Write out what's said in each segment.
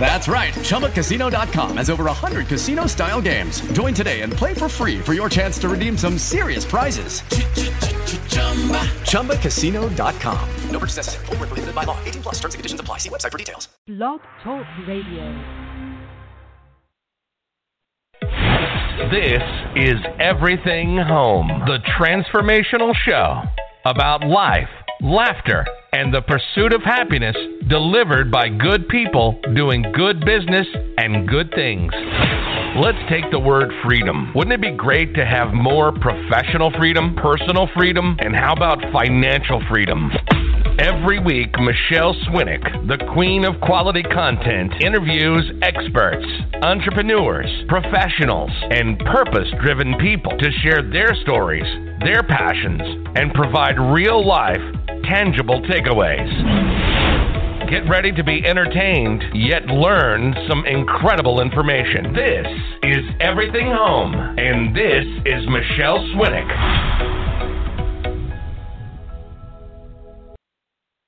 That's right. ChumbaCasino.com has over 100 casino style games. Join today and play for free for your chance to redeem some serious prizes. ChumbaCasino.com. No purchase necessary. Full prohibited by law. 18 plus terms and conditions apply. See website for details. Blog Talk Radio. This is Everything Home, the transformational show about life, laughter, and the pursuit of happiness delivered by good people doing good business and good things. Let's take the word freedom. Wouldn't it be great to have more professional freedom, personal freedom, and how about financial freedom? Every week, Michele Swinick, the queen of quality content, interviews experts, entrepreneurs, professionals, and purpose driven people to share their stories, their passions, and provide real life, tangible takeaways. Get ready to be entertained, yet learn some incredible information. This is Everything Home, and this is Michele Swinick.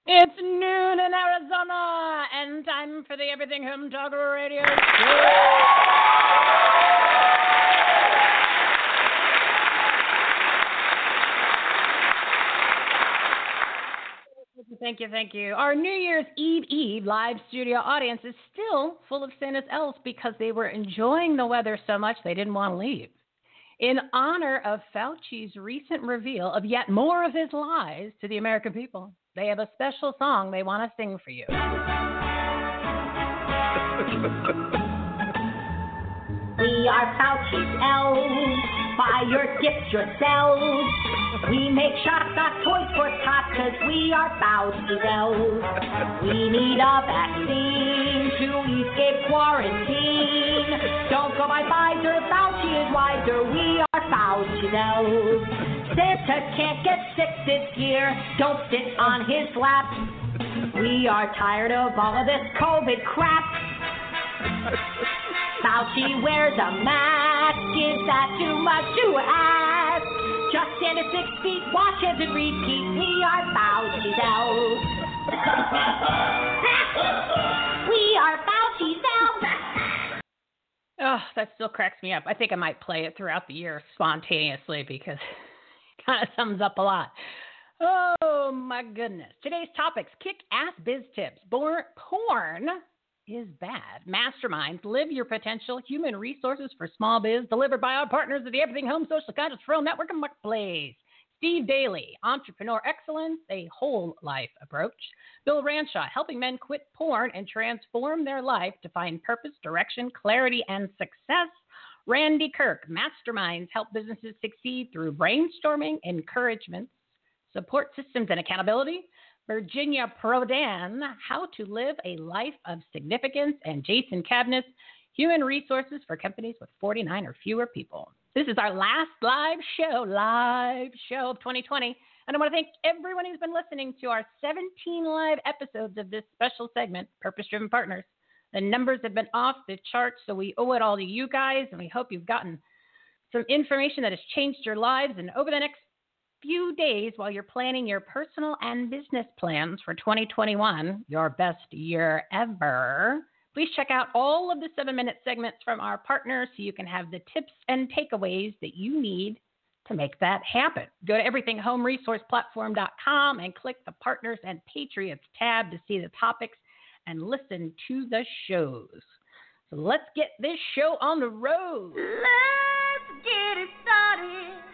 It's noon in Arizona, and time for the Everything Home Talk Radio Show. Thank you, thank you. Our New Year's Eve Eve live studio audience is still full of Santa's elves because they were enjoying the weather so much they didn't want to leave. In honor of Fauci's recent reveal of yet more of his lies to the American people, they have a special song they want to sing for you. We are Fauci's elves. Buy your gifts yourselves. We make shots, not toys for tots, cause we are Fauci's elves. We need a vaccine to escape quarantine. Don't go by Pfizer, Fauci is wiser. We are Fauci's elves. Santa can't get sick this year. Don't sit on his lap. We are tired of all of this COVID crap. Fauci wears a mask. Is that too much to ask? Just stand at six feet, wash hands, and repeat. We are Fauci's elves. we are Fauci's elves. Oh, that still cracks me up. I think I might play it throughout the year spontaneously because it kind of sums up a lot. Oh my goodness. Today's topics kick ass biz tips. Born, porn is bad. Masterminds, live your potential. Human resources for small biz, delivered by our partners at the Everything Home Social Conscious Referral Network and Marketplace. Steve Dailey, Entrepreneur Excellence, a whole life approach. Bill Ranshaw, helping men quit porn and transform their life to find purpose, direction, clarity, and success. Randy Kirk, Masterminds, help businesses succeed through brainstorming, encouragements, support systems, and accountability. Virginia Prodan, How to Live a Life of Significance, and Jason Cavness, Human Resources for Companies with 49 or Fewer People. This is our last live show, live show of 2020. And I want to thank everyone who's been listening to our 17 live episodes of this special segment, Purpose Driven Partners. The numbers have been off the charts, so we owe it all to you guys, and we hope you've gotten some information that has changed your lives. And over the next few days while you're planning your personal and business plans for 2021, your best year ever. Please check out all of the seven minute segments from our partners so you can have the tips and takeaways that you need to make that happen. Go to everythinghomeresourceplatform.com and click the Partners and Patriots tab to see the topics and listen to the shows. So let's get this show on the road. Let's get it started.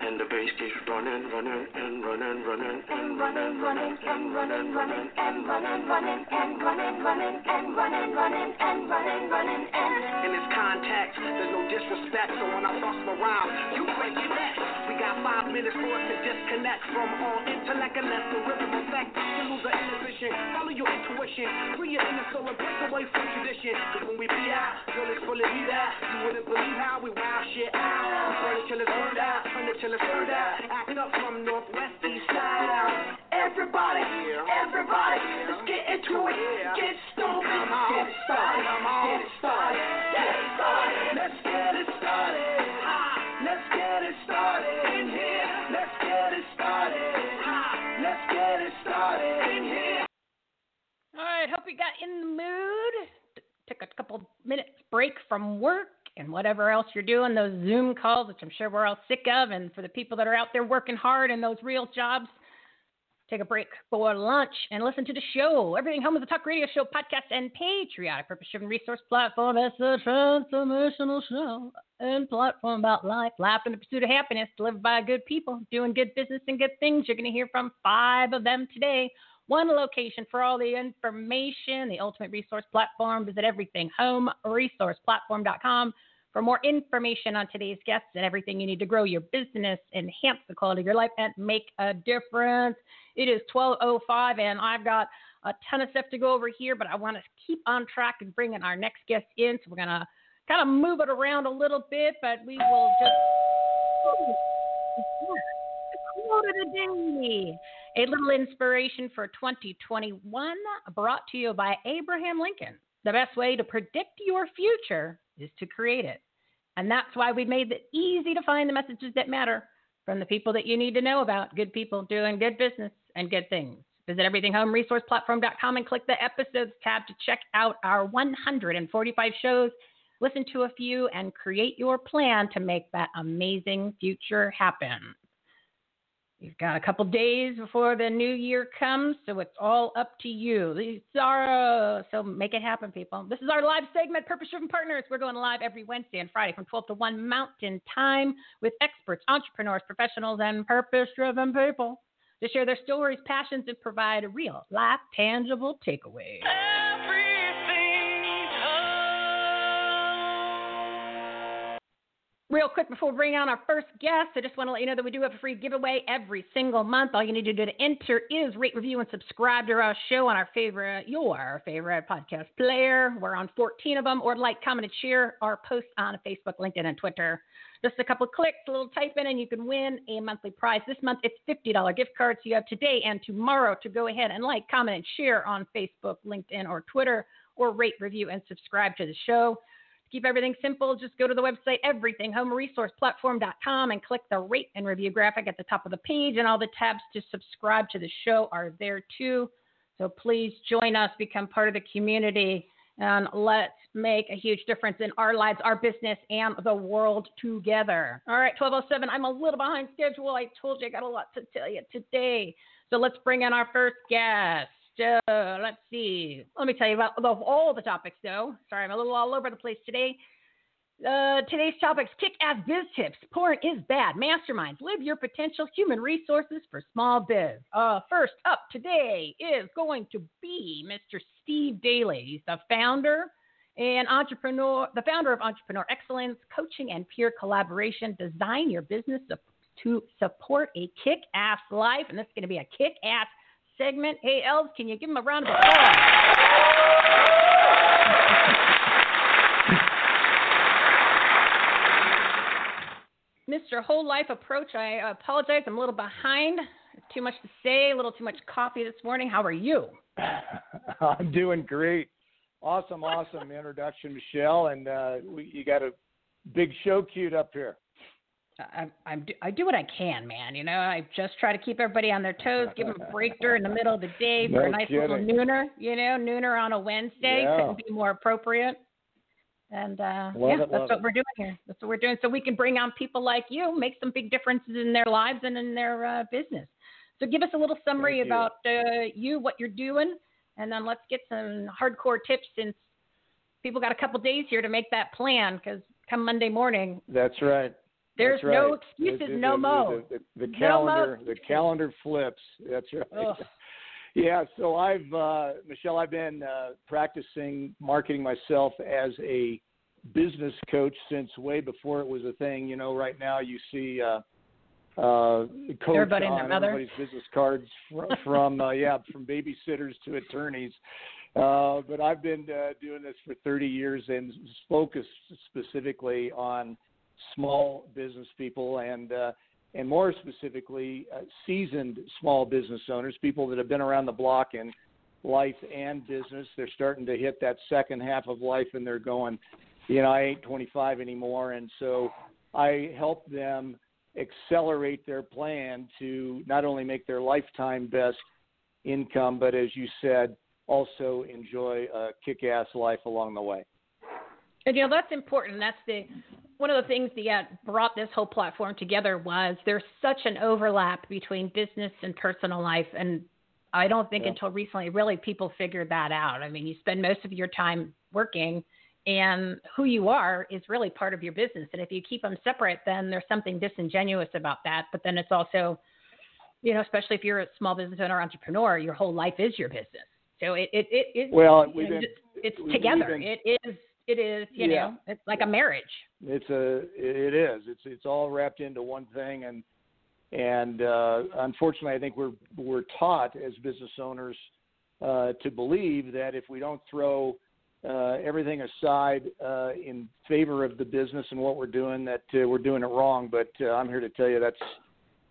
And the bass keeps running, running, and running, running, and running, running, and running, running, and running, running, and running, running, and running, running, and running, running, and in this context, there's no disrespect. So when I bust my rhyme, you break it back. Got five minutes for us to disconnect from all intellect and let the rhythm effect. To lose the inhibition, follow your intuition, free your inner soul and break away from tradition. Cause when we be out, girl, it's fully be that. You wouldn't believe how we wow shit out. We burn it till it's burned out, turn it till it's burned out. Act up from northwest east side out. Everybody, everybody, let's get into it. Get stoked, get started, get started, get it started. Get you got in the mood. Took a couple minutes break from work and whatever else you're doing, those Zoom calls, which I'm sure we're all sick of, and for the people that are out there working hard in those real jobs, take a break for lunch and listen to the show. Everything Home is a Talk Radio Show, podcast, and patriotic purpose-driven resource platform. It's a transformational show and platform about life, life in the pursuit of happiness, delivered by good people, doing good business and good things. You're going to hear from five of them today. One location for all the information, the ultimate resource platform. Visit everything, everythinghomeresourceplatform.com for more information on today's guests and everything you need to grow your business, enhance the quality of your life, and make a difference. It is 12:05, and I've got a ton of stuff to go over here, but I want to keep on track and bringing our next guest in. So we're gonna kind of move it around a little bit, but we will just quote of the day. A little inspiration for 2021 brought to you by Abraham Lincoln. The best way to predict your future is to create it. And that's why we made it easy to find the messages that matter from the people that you need to know about. Good people doing good business and good things. Visit everythinghomeresourceplatform.com and click the episodes tab to check out our 145 shows. Listen to a few and create your plan to make that amazing future happen. You've got a couple days before the new year comes, so it's all up to you. These are, uh, so make it happen, people. This is our live segment, Purpose Driven Partners. We're going live every Wednesday and Friday from 12 to 1 Mountain Time with experts, entrepreneurs, professionals, and purpose driven people to share their stories, passions, and provide a real, life, tangible takeaways. Real quick before we bring on our first guest, I just want to let you know that we do have a free giveaway every single month. All you need to do to enter is rate, review, and subscribe to our show on our favorite, your favorite podcast player. We're on 14 of them, or like, comment, and share our posts on Facebook, LinkedIn, and Twitter. Just a couple clicks, a little type in, and you can win a monthly prize. This month, it's $50 gift cards. You have today and tomorrow to go ahead and like, comment, and share on Facebook, LinkedIn, or Twitter, or rate, review, and subscribe to the show keep everything simple, just go to the website everythinghomeresourceplatform.com and click the rate and review graphic at the top of the page, and all the tabs to subscribe to the show are there too. So please join us, become part of the community, and let's make a huge difference in our lives, our business, and the world together. All right, 1207. I'm a little behind schedule. I told you I got a lot to tell you today. So let's bring in our first guest. Uh, let's see. Let me tell you about of all the topics, though. Sorry, I'm a little all over the place today. Uh, today's topics kick ass biz tips. Porn is bad. Masterminds. Live your potential. Human resources for small biz. Uh, first up today is going to be Mr. Steve Dailey. He's the founder and entrepreneur, the founder of Entrepreneur Excellence, Coaching and Peer Collaboration. Design your business to support a kick ass life. And this is going to be a kick ass segment. Hey, Els, can you give them a round of applause? Mr. Whole Life Approach, I apologize. I'm a little behind. Too much to say, a little too much coffee this morning. How are you? I'm doing great. Awesome, awesome introduction, Michele. And uh, we, you got a big show queued up here. I, I'm, I do what I can, man. You know, I just try to keep everybody on their toes, give them a break during the middle of the day for No a nice little nooner. You know, nooner on a Wednesday Yeah. couldn't be more appropriate. And uh, Love yeah, it, that's what it. we're doing here. That's what we're doing, so we can bring on people like you, make some big differences in their lives and in their uh, business. So give us a little summary you. about uh, you, what you're doing, and then let's get some hardcore tips since people got a couple days here to make that plan. Because come Monday morning, That's right. There's That's no excuses, The- the- no mo. The, the, the No mo calendar, the calendar flips. That's right. Yeah, so I've uh, Michele, I've been uh, practicing marketing myself as a business coach since way before it was a thing. You know, right now you see uh, uh, coach Everybody on everybody's business cards from, from uh, yeah from babysitters to attorneys. Uh, but I've been uh, doing this for 30 years and focused specifically on small business people and uh, and more specifically uh, seasoned small business owners, people that have been around the block in life and business. They're starting to hit that second half of life and they're going, you know, I ain't 25 anymore, and so I help them accelerate their plan to not only make their lifetime best income, but as you said, also enjoy a kick-ass life along the way. And you know that's important. That's the one of the things that brought this whole platform together was there's such an overlap between business and personal life, and I don't think Yeah. until recently really people figured that out. I mean, you spend most of your time working, and who you are is really part of your business. And if you keep them separate, then there's something disingenuous about that. But then it's also, you know, especially if you're a small business owner entrepreneur, your whole life is your business. So it it it, it Well, you we've know, been- it's we've together. been- it is it is you Yeah. know it's like a marriage. It's a it is. It's it's all wrapped into one thing and and uh, unfortunately I think we're we're taught as business owners uh, to believe that if we don't throw uh, everything aside uh, in favor of the business and what we're doing that uh, we're doing it wrong. But uh, I'm here to tell you that's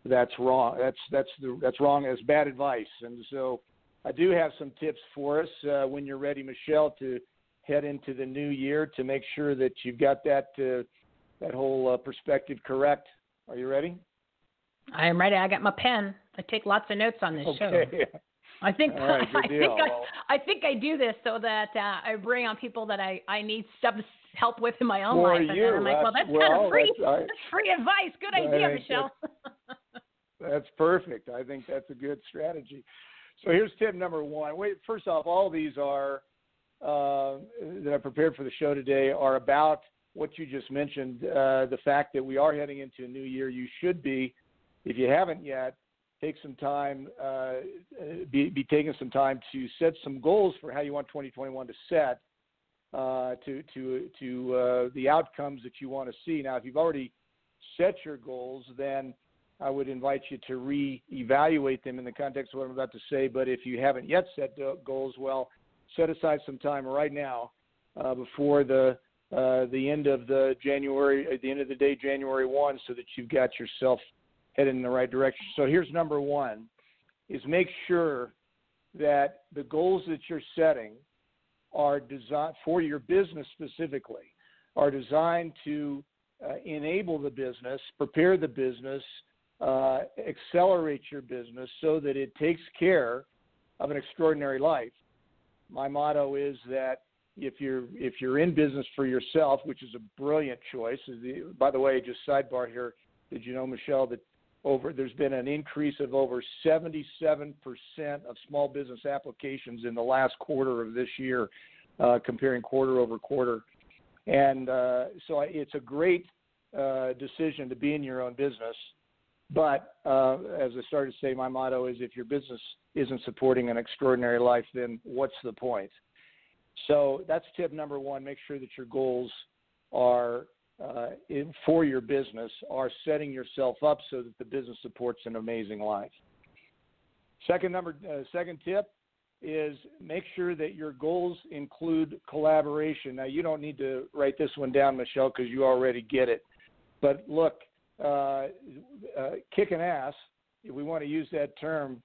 that's wrong. That's that's the, that's wrong. That's bad advice. And so I do have some tips for us uh, when you're ready, Michele, to head into the new year to make sure that you've got that uh, that whole uh, perspective correct. Are you ready? I am ready. I got my pen. I take lots of notes on this show. Okay. I think right, I think I, I think I do this so that uh, I bring on people that I I need some help with in my own For life, and then I'm like, well, that's- that's kind of free. that's- I- That's free advice. Good I idea, Michele. That's perfect. I think that's a good strategy. So here's tip number one. Wait, first off, all these are uh, that I prepared for the show today are about what you just mentioned. Uh, the fact that we are heading into a new year. You should be, if you haven't yet, take some time, uh, be, be taking some time to set some goals for how you want 2021 to set. Uh, to to to uh, the outcomes that you want to see. Now, if you've already set your goals, then I would invite you to re-evaluate them in the context of what I'm about to say. But if you haven't yet set goals, well, set aside some time right now uh, before the uh, the end of the January, at the end of the day, January one, so that you've got yourself headed in the right direction. So here's number one: is make sure that the goals that you're setting are designed for your business specifically are designed to uh, enable the business, prepare the business, uh, accelerate your business so that it takes care of an extraordinary life. My motto is that if you're if you're in business for yourself, which is a brilliant choice. By the way, just sidebar here, did you know, Michele, that over there's been an increase of over 77% of small business applications in the last quarter of this year, uh, comparing quarter over quarter. And uh, so it's a great uh, decision to be in your own business. But uh, as I started to say, my motto is if your business isn't supporting an extraordinary life, then what's the point? So that's tip number one. Make sure that your goals are uh, in, for your business are setting yourself up so that the business supports an amazing life. Second number, uh, second tip is make sure that your goals include collaboration. Now you don't need to write this one down, Michele, because you already get it. But look, uh, uh, kicking ass, if we want to use that term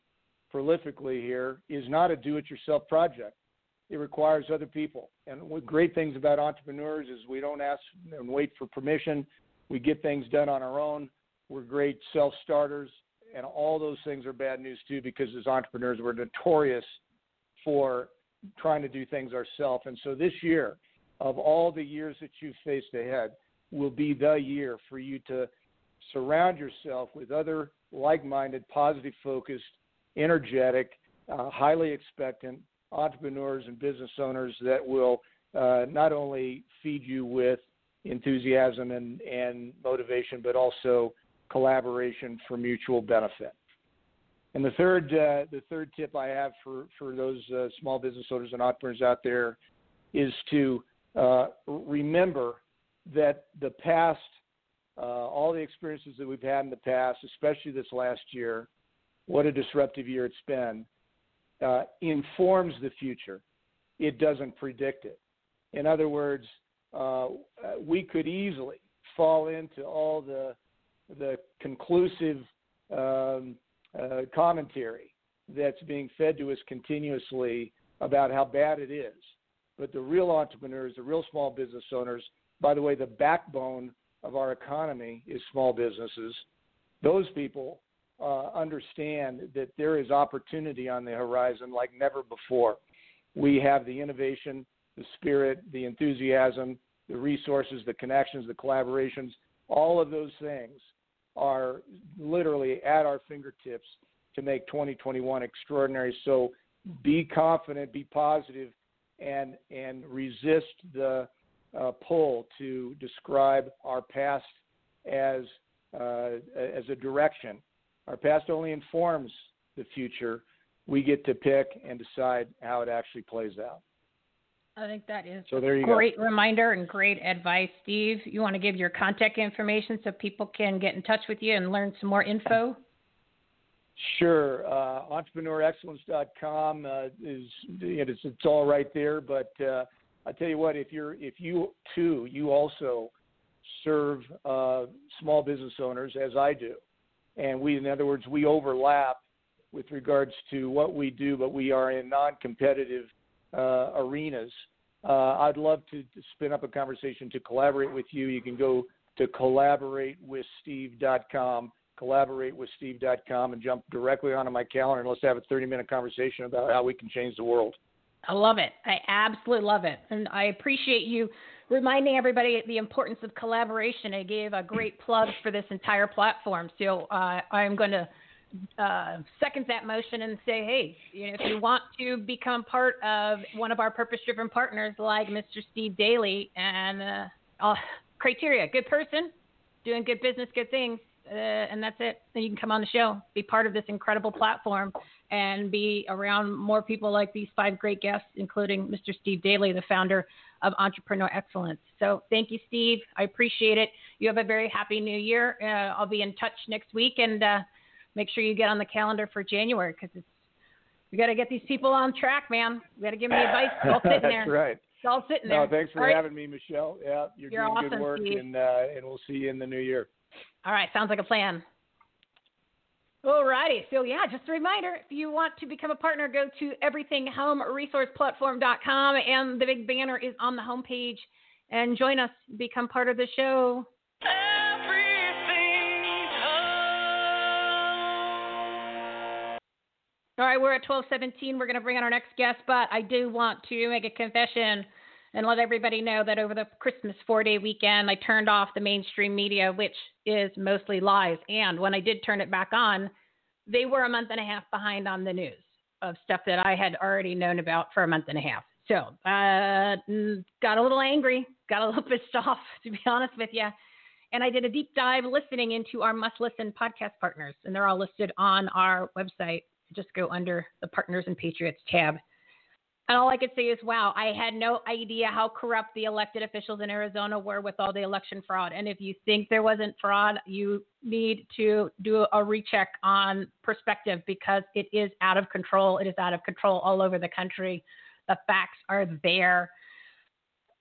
prolifically here, is not a do-it-yourself project. It requires other people. And what great things about entrepreneurs is we don't ask and wait for permission. We get things done on our own. We're great self-starters, and all those things are bad news too because as entrepreneurs we're notorious for trying to do things ourselves. And so this year, of all the years that you've faced ahead, will be the year for you to surround yourself with other like-minded, positive-focused, energetic, uh, highly expectant entrepreneurs and business owners that will uh, not only feed you with enthusiasm and, and motivation, but also collaboration for mutual benefit. And the third, uh, the third tip I have for for those uh, small business owners and entrepreneurs out there is to uh, remember that the past uh, all the experiences that we've had in the past, especially this last year, what a disruptive year it's been, uh, informs the future. It doesn't predict it. In other words, uh, we could easily fall into all the the conclusive um, uh, commentary that's being fed to us continuously about how bad it is. But the real entrepreneurs, the real small business owners, by the way, the backbone of our economy is small businesses. Those people uh, understand that there is opportunity on the horizon like never before. We have the innovation, the spirit, the enthusiasm, the resources, the connections, the collaborations, all of those things are literally at our fingertips to make 2021 extraordinary. So be confident, be positive, and and resist the uh, pull to describe our past as uh, as a direction. Our past only informs the future. We get to pick and decide how it actually plays out. I think that is so there you great go. reminder and great advice, Steve. You want to give your contact information so people can get in touch with you and learn some more info? Sure. Uh, EntrepreneurExcellence.com uh, is it's, it's all right there. But uh, I tell you what, if you're if you too you also serve uh, small business owners as I do, and we in other words we overlap with regards to what we do, but we are in non-competitive uh, arenas. Uh, I'd love to, to spin up a conversation to collaborate with you. You can go to collaboratewithsteve.com collaboratewithsteve.com and jump directly onto my calendar and let's have a 30 minute conversation about how we can change the world. I love it. I absolutely love it. And I appreciate you reminding everybody the importance of collaboration. I gave a great plug for this entire platform. So uh, I'm going to uh, second that motion and say, hey, you know, if you want to become part of one of our purpose-driven partners like Mr. Steve Dailey and uh, criteria, good person, doing good business, good things, uh, and that's it. Then you can come on the show, be part of this incredible platform, and be around more people like these five great guests, including Mr. Steve Dailey, the founder of Entrepreneur Excellence. So thank you, Steve. I appreciate it. You have a very happy new year. Uh, I'll be in touch next week, and uh, make sure you get on the calendar for January because it's we got to get these people on track, man. We got to give them the advice. It's all sitting there. That's right. It's all sitting there. No, thanks for right. having me, Michele. Yeah, you're, You're doing awesome, good work, Steve. and uh, and we'll see you in the new year. All right, sounds like a plan. All righty. So, yeah, just a reminder if you want to become a partner, go to everythinghomeresourceplatform.com, and the big banner is on the homepage. And join us, become part of the show. All right, we're at 1217. We're going to bring on our next guest, but I do want to make a confession and let everybody know that over the Christmas four day weekend, I turned off the mainstream media, which is mostly lies. And when I did turn it back on, they were a month and a half behind on the news of stuff that I had already known about for a month and a half. So, uh, got a little angry, got a little pissed off, to be honest with you. And I did a deep dive listening into our must listen podcast partners, and they're all listed on our website. Just go under the Partners and Patriots tab. And all I could say is, wow, I had no idea how corrupt the elected officials in Arizona were with all the election fraud. And if you think there wasn't fraud, you need to do a recheck on perspective because it is out of control. It is out of control all over the country. The facts are there.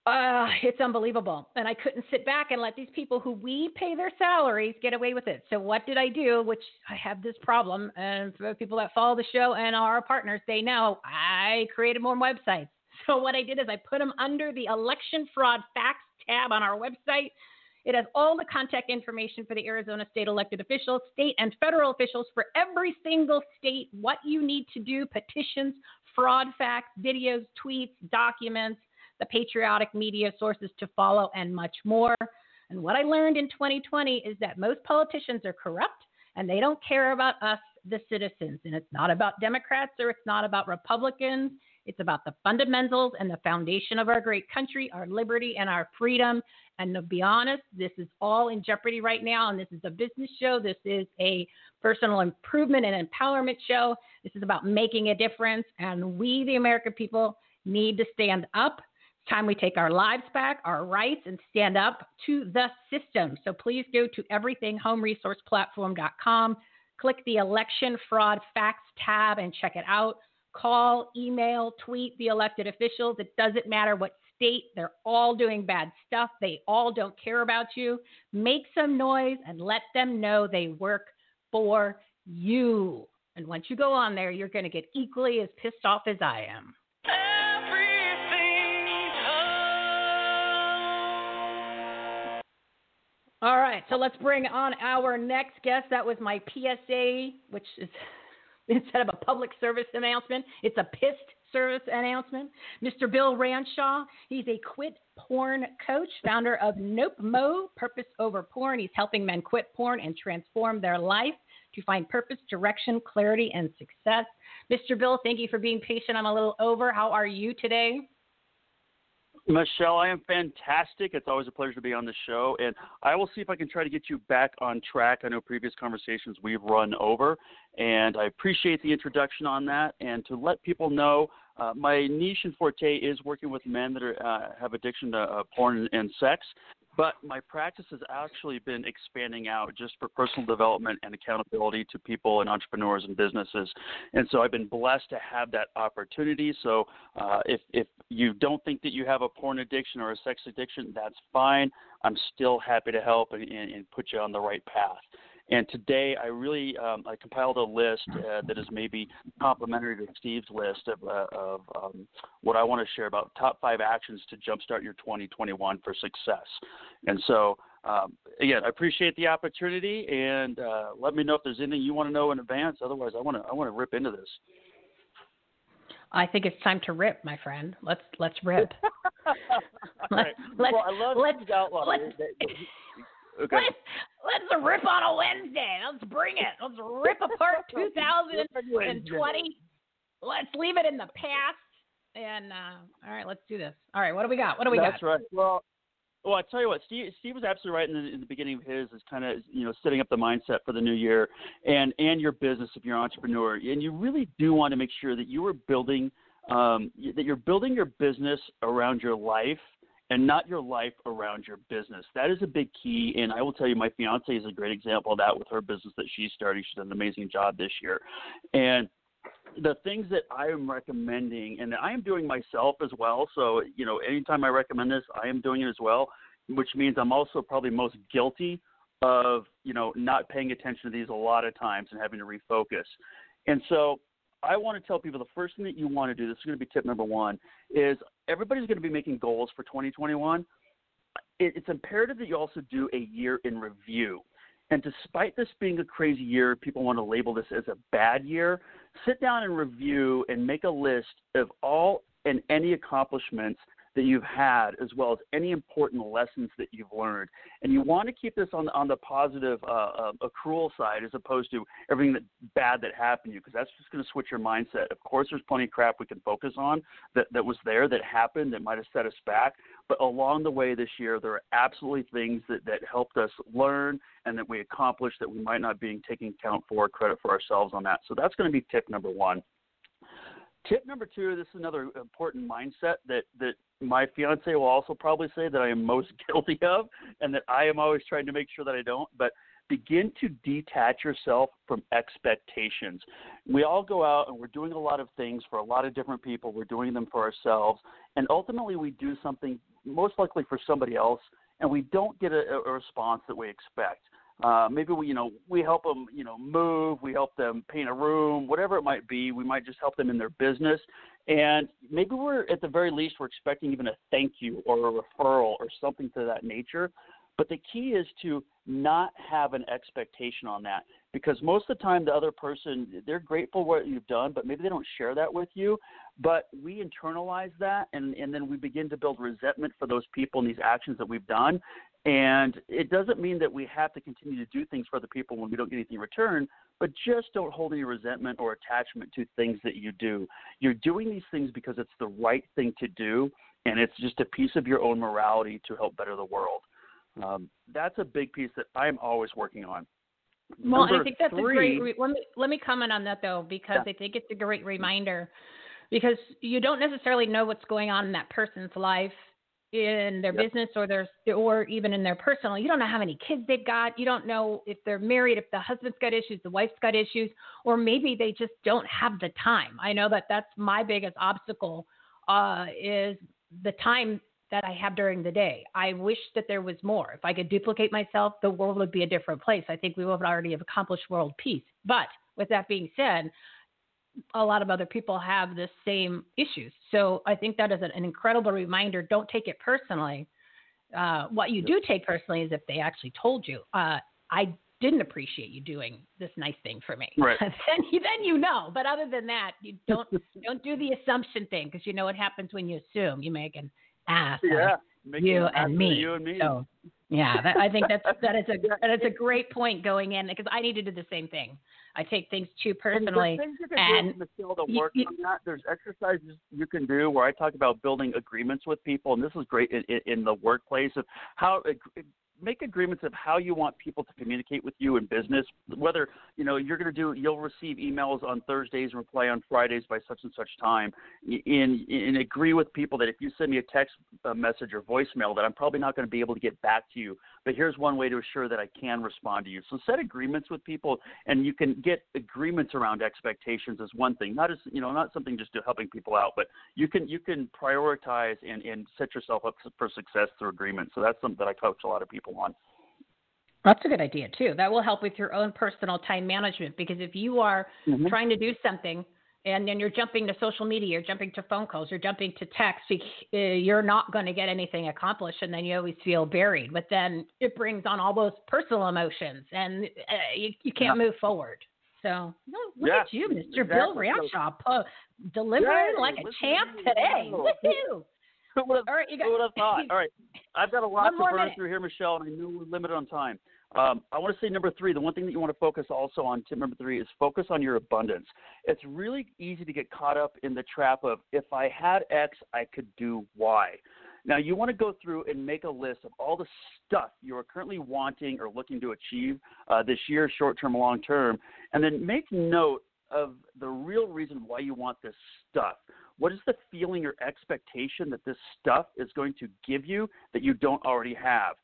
Uh, it's unbelievable. And I couldn't sit back and let these people who we pay their salaries get away with it. So what did I do? Which I have this problem. And for people that follow the show and are our partners, they know I created more websites. So what I did is I put them under the election fraud facts tab on our website. It has all the contact information for the Arizona state elected officials, state and federal officials for every single state, what you need to do, petitions, fraud facts, videos, tweets, documents, the patriotic media sources to follow, and much more. And what I learned in 2020 is that most politicians are corrupt and they don't care about us, the citizens. And it's not about Democrats or it's not about Republicans. It's about the fundamentals and the foundation of our great country, our liberty and our freedom. And to be honest, this is all in jeopardy right now. And this is a business show. This is a personal improvement and empowerment show. This is about making a difference. And we, the American people, need to stand up time we take our lives back, our rights, and stand up to the system. So please go to everythinghomeresourceplatform.com, click the election fraud facts tab, and check it out. Call, email, tweet the elected officials. It doesn't matter what state, they're all doing bad stuff. They all don't care about you. Make some noise and let them know they work for you. And once you go on there, you're going to get equally as pissed off as I am. All right, so let's bring on our next guest. That was my PSA, which is instead of a public service announcement, it's a pissed service announcement. Mr. Bill Ranshaw, he's a quit porn coach, founder of Nope Mo, Purpose Over Porn. He's helping men quit porn and transform their life to find purpose, direction, clarity, and success. Mr. Bill, thank you for being patient. I'm a little over. How are you today? Michele, I am fantastic. It's always a pleasure to be on the show, and I will see if I can try to get you back on track. I know previous conversations we've run over, and I appreciate the introduction on that. And to let people know, uh, my niche and forte is working with men that are, uh, have addiction to uh, porn and sex. But my practice has actually been expanding out just for personal development and accountability to people and entrepreneurs and businesses. And so I've been blessed to have that opportunity. So uh, if, if you don't think that you have a porn addiction or a sex addiction, that's fine. I'm still happy to help and, and, and put you on the right path. And today, I really um, I compiled a list uh, that is maybe complementary to Steve's list of, uh, of um, what I want to share about top five actions to jumpstart your 2021 for success. And so, um, again, I appreciate the opportunity, and uh, let me know if there's anything you want to know in advance. Otherwise, I want to I want to rip into this. I think it's time to rip, my friend. Let's let's rip. let's, well, I love let's, let's, Okay. Let's let's rip on a Wednesday. Let's bring it. Let's rip apart 2020. Let's leave it in the past. And uh, all right, let's do this. All right, what do we got? What do we That's got? right. Well, well, I tell you what, Steve, Steve was absolutely right in the, in the beginning of his is kind of you know setting up the mindset for the new year and and your business if you're an entrepreneur, and you really do want to make sure that you are building um, that you're building your business around your life and not your life around your business. That is a big key. And I will tell you, my fiance is a great example of that with her business that she's starting. She's done an amazing job this year. And the things that I am recommending, and I am doing myself as well. So, you know, anytime I recommend this, I am doing it as well, which means I'm also probably most guilty of, you know, not paying attention to these a lot of times and having to refocus. And so I want to tell people the first thing that you want to do, this is going to be tip number one, is everybody's going to be making goals for 2021. It's imperative that you also do a year in review. And despite this being a crazy year, people want to label this as a bad year. Sit down and review and make a list of all and any accomplishments that you've had, as well as any important lessons that you've learned. And you want to keep this on on the positive uh, uh, accrual side, as opposed to everything that bad that happened to you, because that's just going to switch your mindset. Of course, there's plenty of crap we can focus on that that was there, that happened, that might have set us back. But along the way this year, there are absolutely things that that helped us learn and that we accomplished that we might not be taking account for credit for ourselves on that. So that's going to be tip number one. Tip number two, this is another important mindset that, that my fiance will also probably say that I am most guilty of and that I am always trying to make sure that I don't, but begin to detach yourself from expectations. We all go out and we're doing a lot of things for a lot of different people. We're doing them for ourselves. And ultimately, we do something most likely for somebody else, and we don't get a, a response that we expect. Uh, maybe we, you know, we help them, you know, move. We help them paint a room, whatever it might be. We might just help them in their business, and maybe we're at the very least we're expecting even a thank you or a referral or something to that nature. But the key is to not have an expectation on that because most of the time the other person they're grateful what you've done, but maybe they don't share that with you. But we internalize that and, and then we begin to build resentment for those people and these actions that we've done. And it doesn't mean that we have to continue to do things for other people when we don't get anything in return, but just don't hold any resentment or attachment to things that you do. You're doing these things because it's the right thing to do, and it's just a piece of your own morality to help better the world. Um, that's a big piece that I'm always working on. Well, Number I think that's three, a great. Re- let me let me comment on that though, because Yeah. I think it's a great reminder because you don't necessarily know what's going on in that person's life in their Yep. business or their or even in their personal you don't know how many kids they've got. You don't know if they're married if the husband's got issues the wife's got issues or maybe they just don't have the time. I know that that's my biggest obstacle uh, is the time that i have during the day. I wish that there was more. If i could duplicate myself the world would be a different place. I think we would already have accomplished world peace. But with that being said a lot of other people have the same issues. So I think that is an, incredible reminder. Don't take it personally. Uh, what you do take personally is if they actually told you, uh, I didn't appreciate you doing this nice thing for me. Right. then you then you know. But other than that, you don't don't do the assumption thing because you know what happens when you assume. You make an ass of Yeah. You an and me. You and me. So yeah, that, I think that's that is a that is a great point going in because I need to do the same thing. I take things too personally, and Michele, to you- work you- on that. There's exercises you can do where I talk about building agreements with people, and this is great in, in, in the workplace of how make agreements of how you want people to communicate with you in business. Whether you know you're going to do, you'll receive emails on Thursdays and reply on Fridays by such and such time. In and agree with people that if you send me a text message or voicemail, that I'm probably not going to be able to get back to you. But here's one way to assure that I can respond to you. So set agreements with people, and you can get agreements around expectations is one thing. Not as you know, not something just to helping people out, but you can you can prioritize and, and set yourself up for success through agreements. So that's something that I coach a lot of people on. That's a good idea too. That will help with your own personal time management because if you are Mhm. trying to do something and then you're jumping to social media, you're jumping to phone calls, you're jumping to text, uh, you're not going to get anything accomplished and then you always feel buried. But then it brings on all those personal emotions and uh, you, you can't move forward. So no, look Yeah, at you, Mr. Bill exactly. Ranshaw, po- delivering Yay, like a champ today. Woohoo! Who would have, All right, you got who would have thought? All right, I've got a lot to burn minute. through here, Michele, and I know we're limited on time. Um, I want to say number three. The one thing that you want to focus also on, tip number three, is focus on your abundance. It's really easy to get caught up in the trap of if I had X, I could do Y. Now you want to go through and make a list of all the stuff you are currently wanting or looking to achieve uh, this year, short term, long term, and then make note of the real reason why you want this stuff. What is the feeling or expectation that this stuff is going to give you that you don't already have?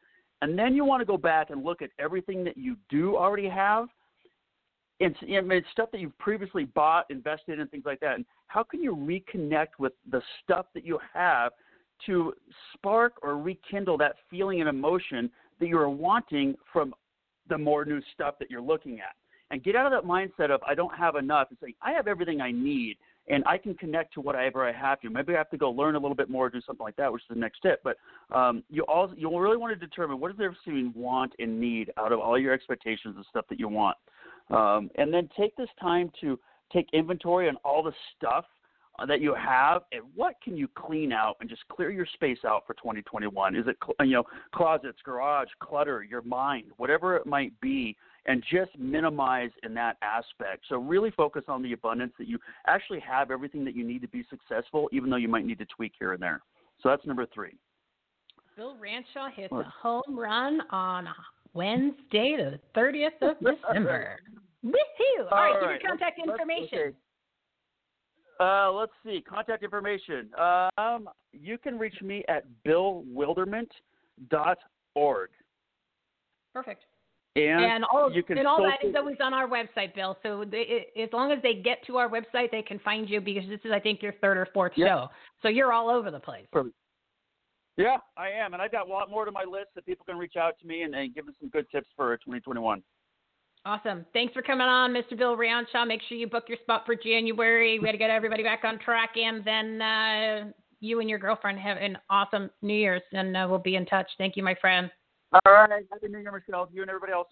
And then you want to go back and look at everything that you do already have and I mean, it's stuff that you've previously bought, invested in, things like that. And how can you reconnect with the stuff that you have to spark or rekindle that feeling and emotion that you are wanting from the more new stuff that you're looking at? And get out of that mindset of I don't have enough and say I have everything I need and I can connect to whatever I have to. Maybe I have to go learn a little bit more, do something like that, which is the next step. But um, you also you really want to determine what is there between want and need out of all your expectations and stuff that you want. Um, and then take this time to take inventory on all the stuff uh, that you have and what can you clean out and just clear your space out for 2021 is it you know closets garage clutter your mind whatever it might be and just minimize in that aspect so really focus on the abundance that you actually have everything that you need to be successful even though you might need to tweak here and there so that's number three Bill Ranshaw hits a home run on Wednesday, the 30th of December. Woohoo! All right, give your contact let's- let's- information. okay. Uh, let's see. Contact information. Um, you can reach me at billwilderment.org. Perfect. And, And all you can and all that is always on our website, Bill. So they, as long as they get to our website, they can find you because this is, I think, your third or fourth Yeah. show. So you're all over the place. Perfect. Yeah, I am, and I've got a lot more to my list that people can reach out to me and, and give us some good tips for 2021. Awesome. Thanks for coming on, Mr. Bill Ranshaw. Make sure you book your spot for January. We got to get everybody back on track, and then uh, you and your girlfriend have an awesome New Year's, and uh, we'll be in touch. Thank you, my friend. All right, happy New Year, Michele. You and everybody else.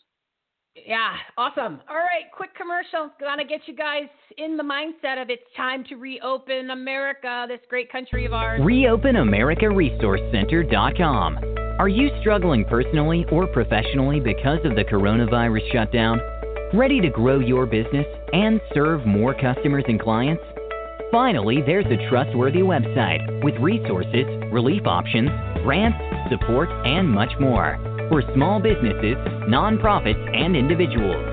Yeah, awesome. All right, quick commercial. Gonna get you guys in the mindset of it's time to reopen America, this great country of ours. ReopenAmericaResourceCenter.com. Are you struggling personally or professionally because of the coronavirus shutdown? Ready to grow your business and serve more customers and clients? Finally, there's a trustworthy website with resources, relief options, grants, support, and much more for small businesses, nonprofits, and individuals.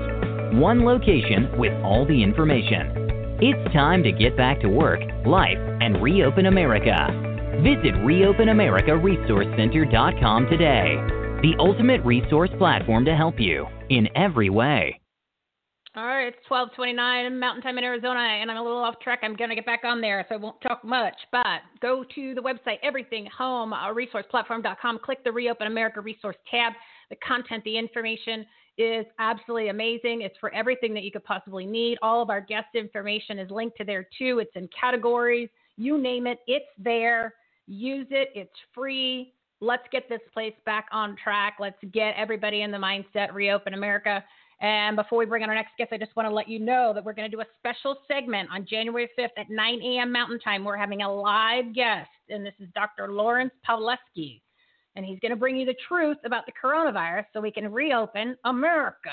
One location with all the information. It's time to get back to work, life, and reopen America. Visit reopenamericaresourcecenter.com today, the ultimate resource platform to help you in every way. All right, it's 12:29 Mountain Time in Arizona, and I'm a little off track. I'm gonna get back on there, so I won't talk much. But go to the website, everything home uh. Click the Reopen America Resource tab. The content, the information is absolutely amazing. It's for everything that you could possibly need. All of our guest information is linked to there too. It's in categories, you name it, it's there. Use it. It's free. Let's get this place back on track. Let's get everybody in the mindset. Reopen America. And before we bring on our next guest, I just want to let you know that we're going to do a special segment on January 5th at 9 a.m. Mountain Time. We're having a live guest, and this is Dr. Lawrence Palevsky. And he's going to bring you the truth about the coronavirus so we can reopen America.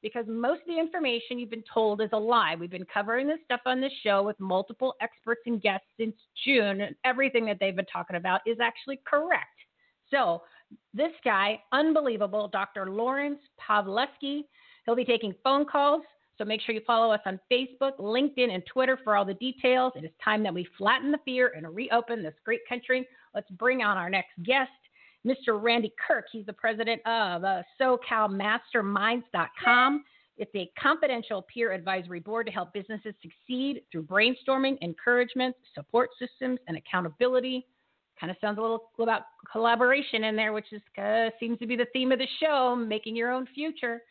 Because most of the information you've been told is a lie. We've been covering this stuff on this show with multiple experts and guests since June, and everything that they've been talking about is actually correct. So, this guy, unbelievable, Dr. Lawrence Palevsky, He'll be taking phone calls. So make sure you follow us on Facebook, LinkedIn, and Twitter for all the details. It is time that we flatten the fear and reopen this great country. Let's bring on our next guest, Mr. Randy Kirk. He's the president of uh, SoCalMasterminds.com. It's a confidential peer advisory board to help businesses succeed through brainstorming, encouragement, support systems, and accountability. Kind of sounds a little about collaboration in there, which is uh, seems to be the theme of the show, making your own future.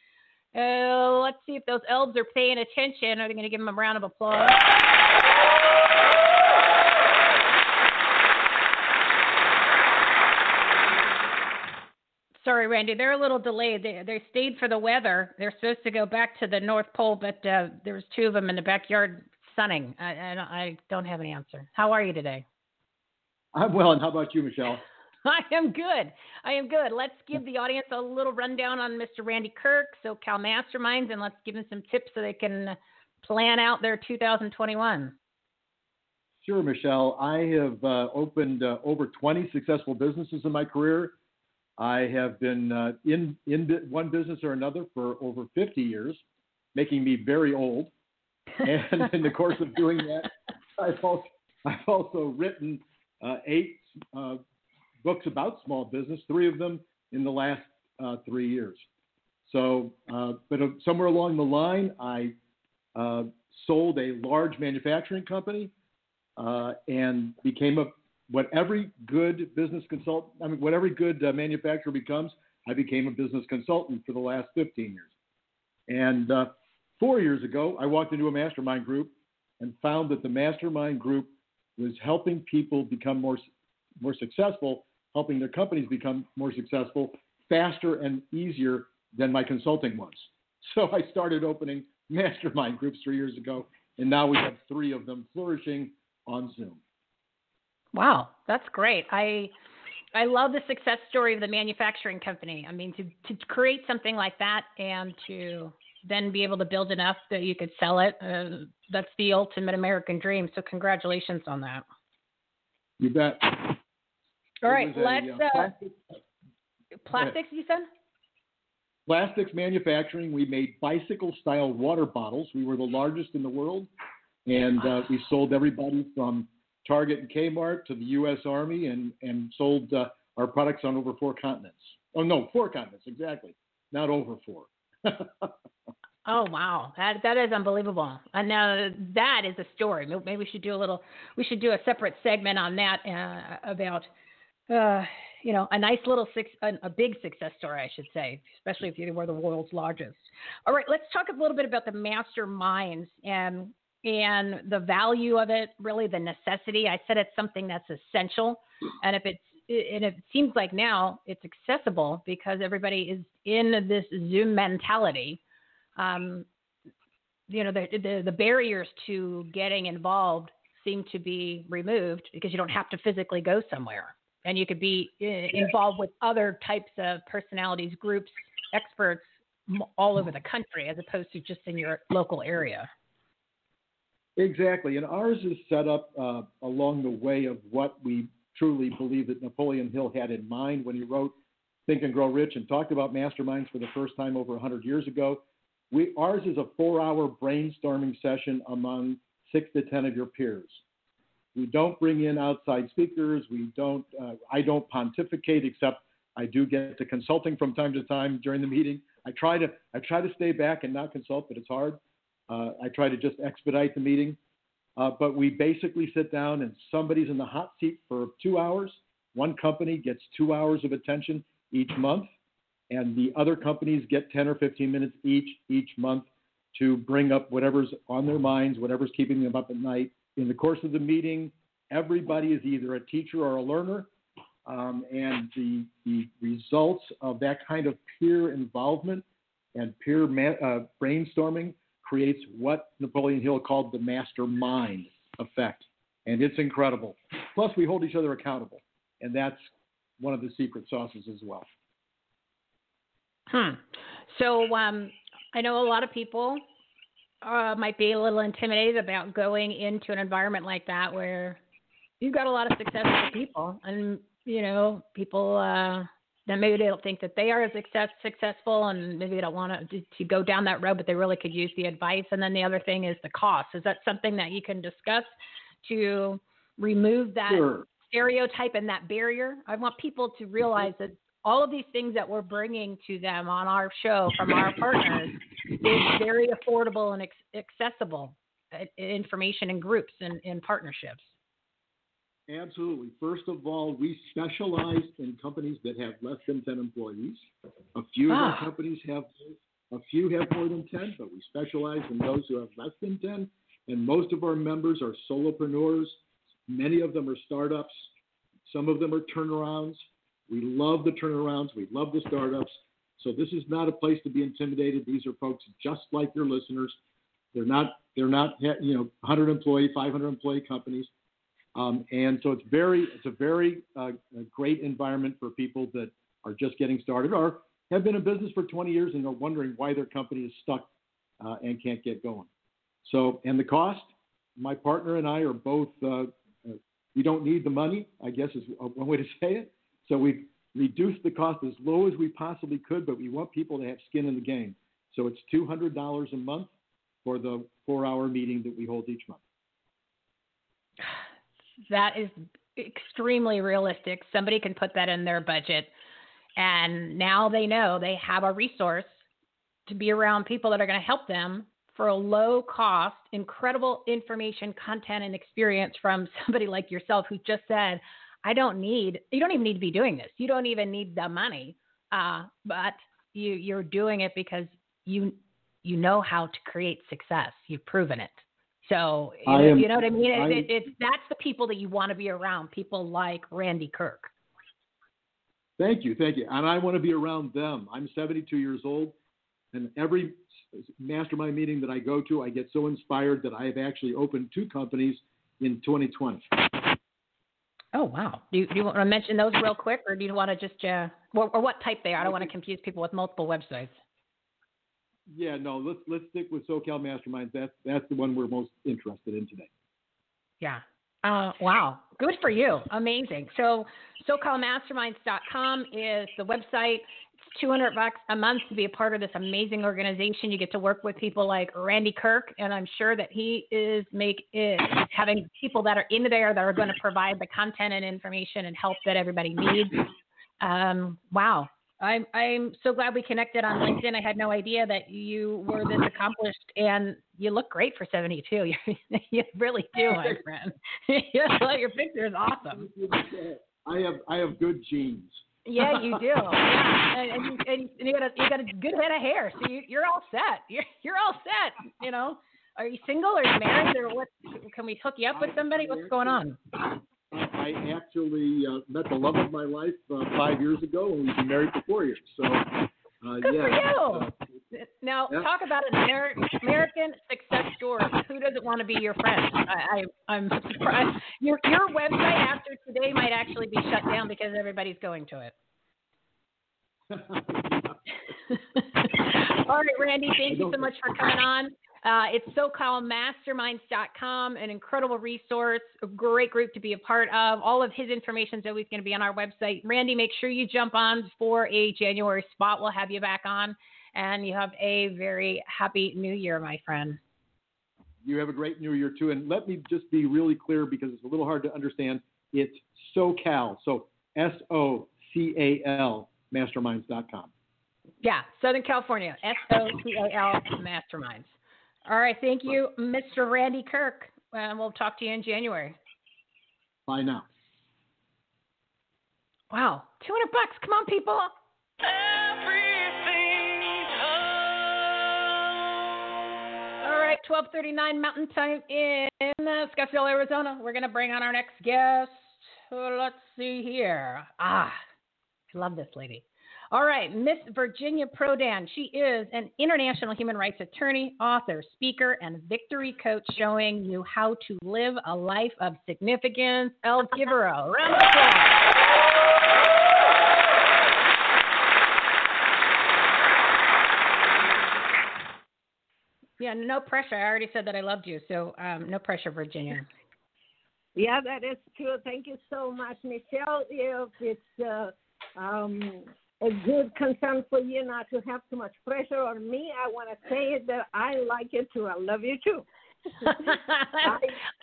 Uh, let's see if those elves are paying attention. Are they going to give them a round of applause? Sorry, Randy, they're a little delayed. They, they stayed for the weather. They're supposed to go back to the North Pole, but uh, there was two of them in the backyard sunning. I, I, I don't have an answer. How are you today? I'm well, and how about you, Michele? I am good. I am good. Let's give the audience a little rundown on Mr. Randy Kirk, SoCal Masterminds, and let's give them some tips so they can plan out their 2021. Sure, Michele. I have uh, opened uh, over 20 successful businesses in my career. I have been uh, in in one business or another for over 50 years, making me very old. And in the course of doing that, I've also, I've also written uh, eight uh, books about small business, three of them in the last uh, three years. So, uh, but uh, somewhere along the line, I uh, sold a large manufacturing company uh, and became a what every good business consultant, I mean, what every good uh, manufacturer becomes. I became a business consultant for the last 15 years. And four years ago, I walked into a mastermind group and found that the mastermind group was helping people become more more successful helping their companies become more successful faster and easier than my consulting was. So I started opening mastermind groups three years ago, and now we have three of them flourishing on Zoom. Wow, that's great. I I love the success story of the manufacturing company. I mean, to to create something like that and to then be able to build enough that you could sell it, uh, that's the ultimate American dream. So congratulations on that. You bet. All right, let's. A, uh, plastic, plastics, you said? Plastics manufacturing. We made bicycle style water bottles. We were the largest in the world. And uh, we sold everybody from Target and Kmart to the U.S. Army and, and sold uh, our products on over four continents. Oh, no, four continents, exactly. Not over four. Oh wow, that that is unbelievable. And now that is a story. Maybe we should do a little. We should do a separate segment on that uh, about uh, you know, a nice little six, a, big success story, I should say, especially if you were the world's largest. All right, let's talk a little bit about the masterminds and and the value of it, really the necessity. I said it's something that's essential, and if it's and it seems like now it's accessible because everybody is in this Zoom mentality. Um, you know, the, the the barriers to getting involved seem to be removed because you don't have to physically go somewhere and you could be eh, involved with other types of personalities, groups, experts all over the country as opposed to just in your local area. Exactly, and ours is set up uh, along the way of what we truly believe that Napoleon Hill had in mind when he wrote Think and Grow Rich and talked about masterminds for the first time over 100 years ago. We, ours is a four hour brainstorming session among six to 10 of your peers. We don't bring in outside speakers. We don't, uh, I don't pontificate except I do get to consulting from time to time during the meeting. I try to, I try to stay back and not consult, but it's hard. Uh, I try to just expedite the meeting. Uh, but we basically sit down and somebody's in the hot seat for two hours. One company gets two hours of attention each month, and the other companies get 10 or 15 minutes each each month to bring up whatever's on their minds, whatever's keeping them up at night. In the course of the meeting, everybody is either a teacher or a learner, um, and the, the results of that kind of peer involvement and peer uh, brainstorming creates what Napoleon Hill called the mastermind effect. And it's incredible. Plus, we hold each other accountable. And that's one of the secret sauces as well. Hmm. So um, I know a lot of people uh, might be a little intimidated about going into an environment like that where you've got a lot of successful people, and you know people uh, that maybe they don't think that they are as success, successful, and maybe they don't want to to go down that road, but they really could use the advice. And then the other thing is the cost. Is that something that you can discuss to remove that Sure. stereotype and that barrier? I want people to realize that all of these things that we're bringing to them on our show from our partners is very affordable and accessible uh, information in groups and in partnerships. Absolutely. First of all, we specialize in companies that have less than 10 employees. A few of Ah. our companies have a few have more than 10, but we specialize in those who have less than 10. And most of our members are solopreneurs. Many of them are startups. Some of them are turnarounds. We love the turnarounds. We love the startups. So this is not a place to be intimidated. These are folks just like your listeners. They're not they're not you know 100 employee, 500 employee companies. Um, and so it's very, it's a very uh, great environment for people that are just getting started or have been in business for 20 years and are wondering why their company is stuck uh, and can't get going. So, and the cost, my partner and I are both, uh, uh, we don't need the money, I guess is one way to say it. So we've reduced the cost as low as we possibly could, but we want people to have skin in the game. So it's $200 a month for the four hour meeting that we hold each month. That is extremely realistic. Somebody can put that in their budget. And now they know they have a resource to be around people that are going to help them for a low cost, incredible information, content, and experience from somebody like yourself who just said, I don't need, you don't even need to be doing this. You don't even need the money. Uh, but you, you're doing it because you, you know how to create success. You've proven it. So you know, am- you know what I mean? It, I- it, it's that's the people that you want to be around. People like Randy Kirk. Thank you, thank you. And I want to be around them. I'm 72 years old, and every mastermind meeting that I go to, I get so inspired that I have actually opened two companies in 2020. Oh wow! Do you, do you want to mention those real quick, or do you want to just uh, or, or what type they are? I don't want to confuse people with multiple websites. Yeah, no, let's let's stick with SoCal Masterminds. That's that's the one we're most interested in today. Yeah. Uh, wow. Good for you. Amazing. So, SoCalMasterminds.com is the website. It's 200 bucks a month to be a part of this amazing organization. You get to work with people like Randy Kirk, and I'm sure that he is make is having people that are in there that are going to provide the content and information and help that everybody needs. Um, wow. I'm I'm so glad we connected on LinkedIn. I had no idea that you were this accomplished, and you look great for 72. You you really do, my friend. Your picture is awesome. I have I have good genes. Yeah, you do. Yeah, and, and, you, and you got a you got a good head of hair, so you, you're all set. You're you're all set. You know, are you single? or married? Or what? Can we hook you up with somebody? What's going on? I actually uh, met the love of my life uh, five years ago, and we've been married for four years. So, uh, Good yeah. for you. Now, Yeah. talk about an American success story. Who doesn't want to be your friend? I, I, I'm surprised. Your your website after today might actually be shut down because everybody's going to it. All right, Randy, thank you so much for coming on. Uh, it's SoCalMasterminds.com, an incredible resource, a great group to be a part of. All of his information is always going to be on our website. Randy, make sure you jump on for a January spot. We'll have you back on, and you have a very happy new year, my friend. You have a great new year too. And let me just be really clear because it's a little hard to understand. It's SoCal. So S O C A L masterminds.com. Yeah, Southern California, S O C A L Masterminds. All right, thank you, Mr. Randy Kirk. And we'll talk to you in January. Bye now. Wow, 200 bucks. Come on, people. All right, 12:39 Mountain Time in uh, Scottsdale, Arizona. We're gonna bring on our next guest. Let's see here. Ah, I love this lady. All right, Miss Virginia Prodan. She is an international human rights attorney, author, speaker, and victory coach, showing you how to live a life of significance. El give her a round of applause. Yeah, no pressure. I already said that I loved you, so um, no pressure, Virginia. Yeah, that is true. Thank you so much, Michele. If it's uh, um, a good concern for you not to have too much pressure on me, I want to say it that I like it too. I love you too. I,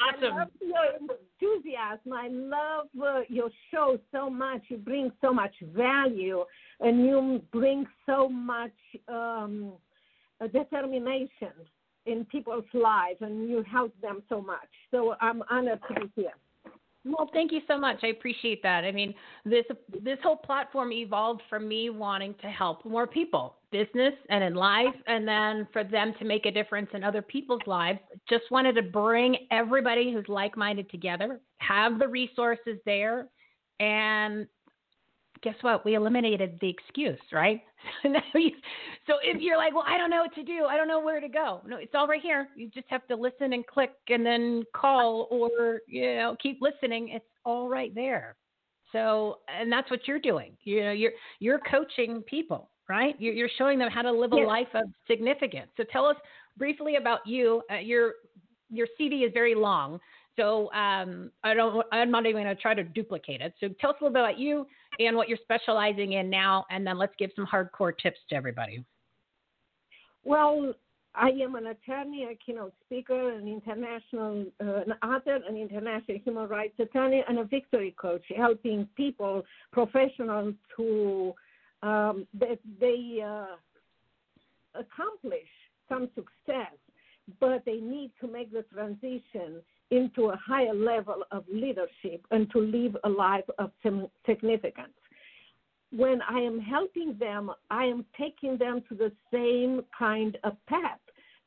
awesome. I love your enthusiasm. I love uh, your show so much. You bring so much value, and you bring so much um, determination in people's lives, and you help them so much. So I'm honored to be here. Well, thank you so much. I appreciate that. I mean, this this whole platform evolved from me wanting to help more people, business and in life, and then for them to make a difference in other people's lives. Just wanted to bring everybody who's like-minded together, have the resources there, and guess what? We eliminated the excuse, right? so if you're like, well, I don't know what to do, I don't know where to go. No, it's all right here. You just have to listen and click and then call or, you know, keep listening. It's all right there. So, and that's what you're doing. You know, you're you're coaching people, right? You're, you're showing them how to live a Yes. life of significance. So, tell us briefly about you. Uh, your your CV is very long, so um, I don't. I'm not even going to try to duplicate it. So, tell us a little bit about you and what you're specializing in now, and then let's give some hardcore tips to everybody. Well, I am an attorney, a keynote speaker, an international, uh, an author, an international human rights attorney, and a victory coach, helping people, professionals, to um, that they uh, accomplish some success, but they need to make the transition into a higher level of leadership and to live a life of significance when I am helping them, I am taking them to the same kind of path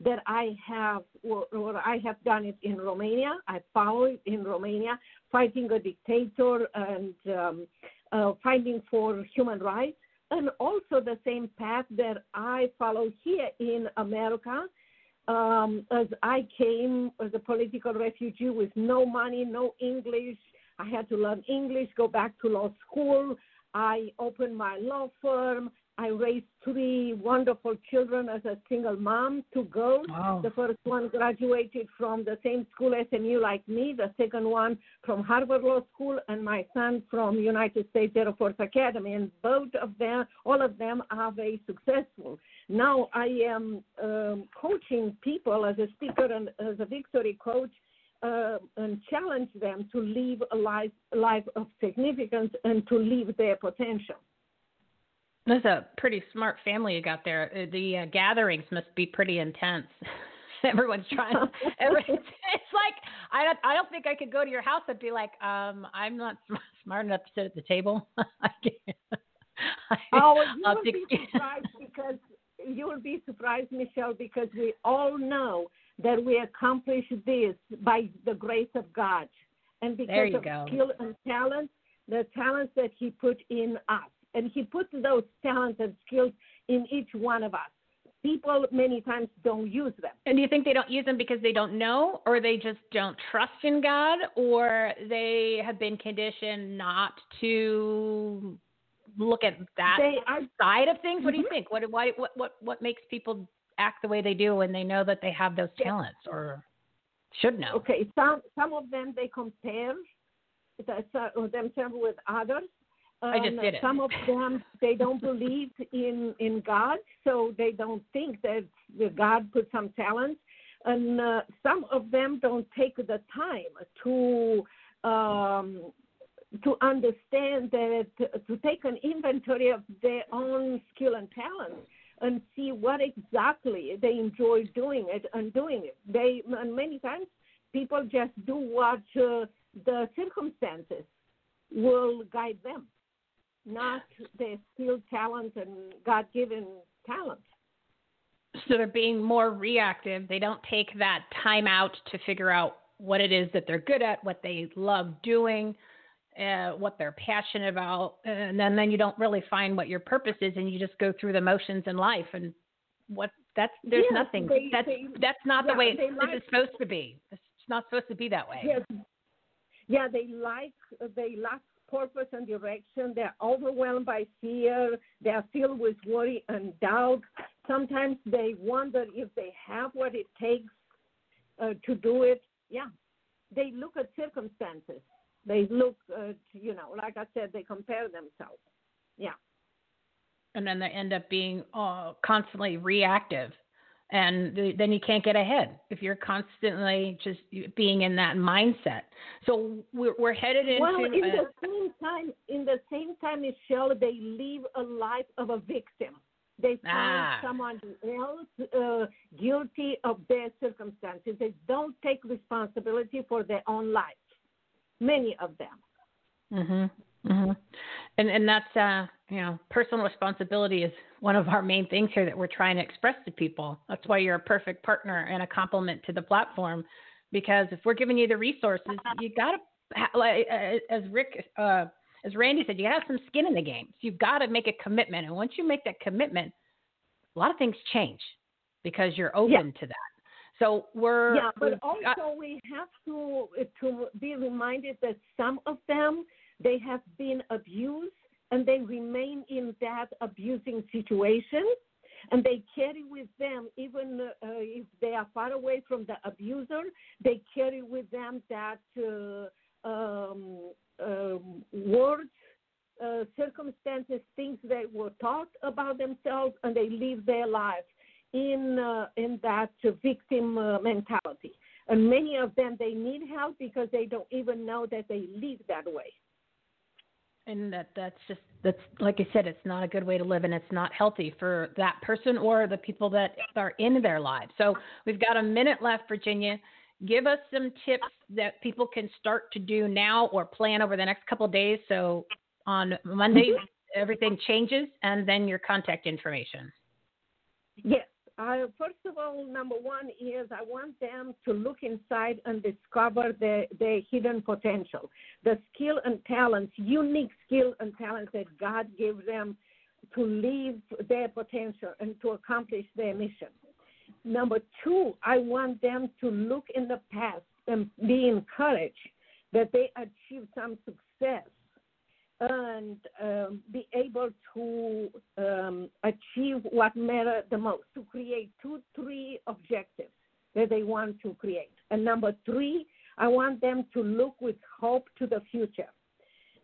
that I have, or, or I have done it in Romania. I follow it in Romania, fighting a dictator and um, uh, fighting for human rights, and also the same path that I follow here in America. Um, as I came as a political refugee with no money, no English, I had to learn English, go back to law school. I opened my law firm. I raised three wonderful children as a single mom, two girls. Wow. The first one graduated from the same school SMU like me, the second one from Harvard Law School, and my son from United States Air Force Academy. And both of them, all of them are very successful. Now I am um, coaching people as a speaker and as a victory coach uh, and challenge them to live a life, life of significance and to live their potential. That's a pretty smart family you got there. Uh, The uh, gatherings must be pretty intense. Everyone's trying. Every, it's like I don't. I don't think I could go to your house and be like, um, I'm not smart enough to sit at the table. I can't. Oh, you I'll take- be surprised because you will be surprised, Michele, because we all know that we accomplish this by the grace of God and because of go. skill and talent, the talents that He put in us, and He put those talents and skills in each one of us. People many times don't use them. And do you think they don't use them because they don't know, or they just don't trust in God, or they have been conditioned not to look at that They are- side of things? What do you Mhm. think? What why what what what makes people act the way they do when they know that they have those talents or should know? Okay, some some of them they compare themselves with others. I just Um, did it. Some of them they don't believe in in God, so they don't think that God put some talents. and uh, some of them don't take the time to um, to understand that to take an inventory of their own skill and talent and see what exactly they enjoy doing it and doing it. They and many times people just do what uh, the circumstances will guide them, not their skill, talent, and God-given talent. So they're being more reactive. They don't take that time out to figure out what it is that they're good at, what they love doing, uh, what they're passionate about, and then then you don't really find what your purpose is, and you just go through the motions in life. And what that's there's Yes, nothing. they- that's they- that's not yeah, the way this like- is supposed to be. It's not supposed to be that way. Yes. Yeah, they like they lack purpose and direction. They're overwhelmed by fear. They are filled with worry and doubt. Sometimes they wonder if they have what it takes uh, to do it. Yeah, they look at circumstances. They look, at, you know, like I said, they compare themselves. Yeah. and then they end up being uh, constantly reactive and th- then you can't get ahead if you're constantly just being in that mindset so we're, we're headed into well, in uh, the same time, in the same time, Michele, they live a life of a victim. They find Ah. someone else uh, guilty of their circumstances. They don't take responsibility for their own life. Many of them. Mhm. Mhm. And and that's uh you know personal responsibility is one of our main things here that we're trying to express to people. That's why you're a perfect partner and a complement to the platform, because if we're giving you the resources, you got to like as Rick uh as Randy said, you got to have some skin in the game. So you've got to make a commitment, and once you make that commitment, a lot of things change because you're open to that. So we're yeah, but got- also we have to to be reminded that some of them they have been abused and they remain in that abusing situation and they carry with them even uh, if they are far away from the abuser they carry with them that uh, um, um, words uh, circumstances things they were taught about themselves and they live their life in uh, in that victim uh, mentality and many of them they need help because they don't even know that they live that way and that that's just that's like I said, it's not a good way to live, and it's not healthy for that person or the people that are in their lives. So we've got a minute left, Virginia. Give us some tips that people can start to do now or plan over the next couple of days. So on Monday, everything changes, and then your contact information. Yes. First of all, number one is I want them to look inside and discover their, their hidden potential, the skill and talents, unique skill and talents that God gave them to live their potential and to accomplish their mission. Number two, I want them to look in the past and be encouraged that they achieved some success and um, be able to um, achieve what matters the most, to create two, three objectives that they want to create. And number three, I want them to look with hope to the future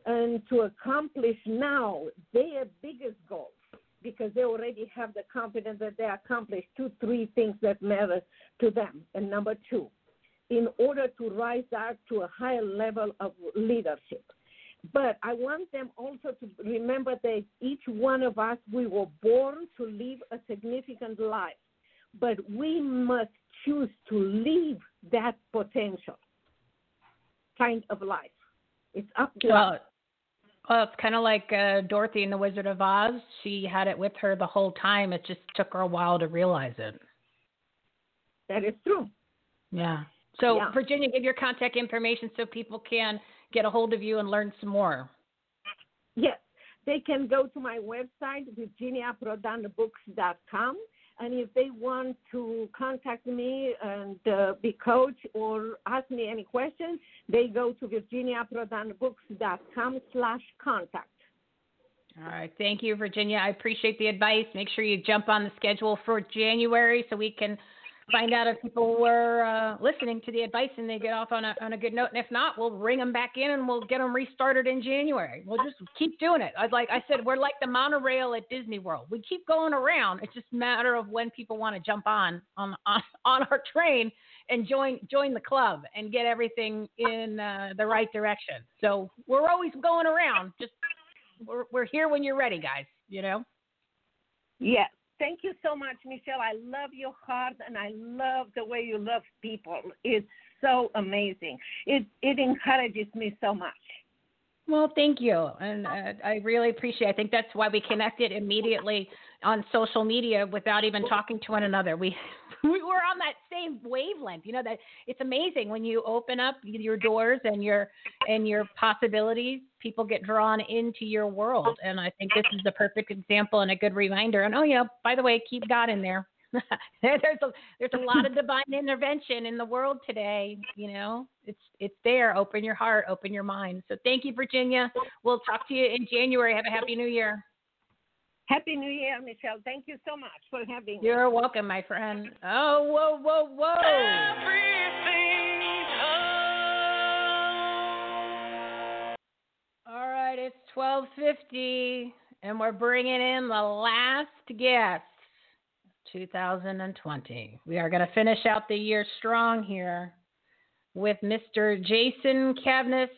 and to accomplish now their biggest goals because they already have the confidence that they accomplished two, three things that matter to them. And number two, in order to rise up to a higher level of leadership. But I want them also to remember that each one of us, we were born to live a significant life, but we must choose to live that potential kind of life. It's up to Well, us. well, it's kind of like uh, Dorothy in The Wizard of Oz. She had it with her the whole time. It just took her a while to realize it. That is true. Yeah. So, Yeah. Virginia, give your contact information so people can get a hold of you and learn some more. Yes, they can go to my website, virginiaprodanbooks.com. And if they want to contact me and uh, be coach or ask me any questions, they go to virginiaprodanbooks.com slash contact. All right. Thank you, Virginia. I appreciate the advice. Make sure you jump on the schedule for January so we can find out if people were uh, listening to the advice and they get off on a on a good note. And if not, we'll ring them back in and we'll get them restarted in January. We'll just keep doing it. I like I said, we're like the monorail at Disney World. We keep going around. It's just a matter of when people want to jump on on on, on our train and join join the club and get everything in uh, the right direction. So we're always going around. Just we're we're here when you're ready, guys. You know. Yes. Thank you so much, Michele. I love your heart and I love the way you love people. It's so amazing. It it encourages me so much. Well, thank you, and uh, I really appreciate. It. I think that's why we connected immediately on social media without even talking to one another. We we were on that same wavelength. You know that it's amazing when you open up your doors and your and your possibilities. People get drawn into your world, and I think this is the perfect example and a good reminder. And oh, yeah, by the way, keep God in there. there's a there's a lot of divine intervention in the world today. You know, it's it's there. Open your heart, open your mind. So thank you, Virginia. We'll talk to you in January. Have a happy New Year. Happy New Year, Michele. Thank you so much for having me. You're welcome, my friend. Oh, whoa, whoa, whoa. All right, it's 12:50 and we're bringing in the last guest 2020. We are going to finish out the year strong here with Mr. Jason Cavness.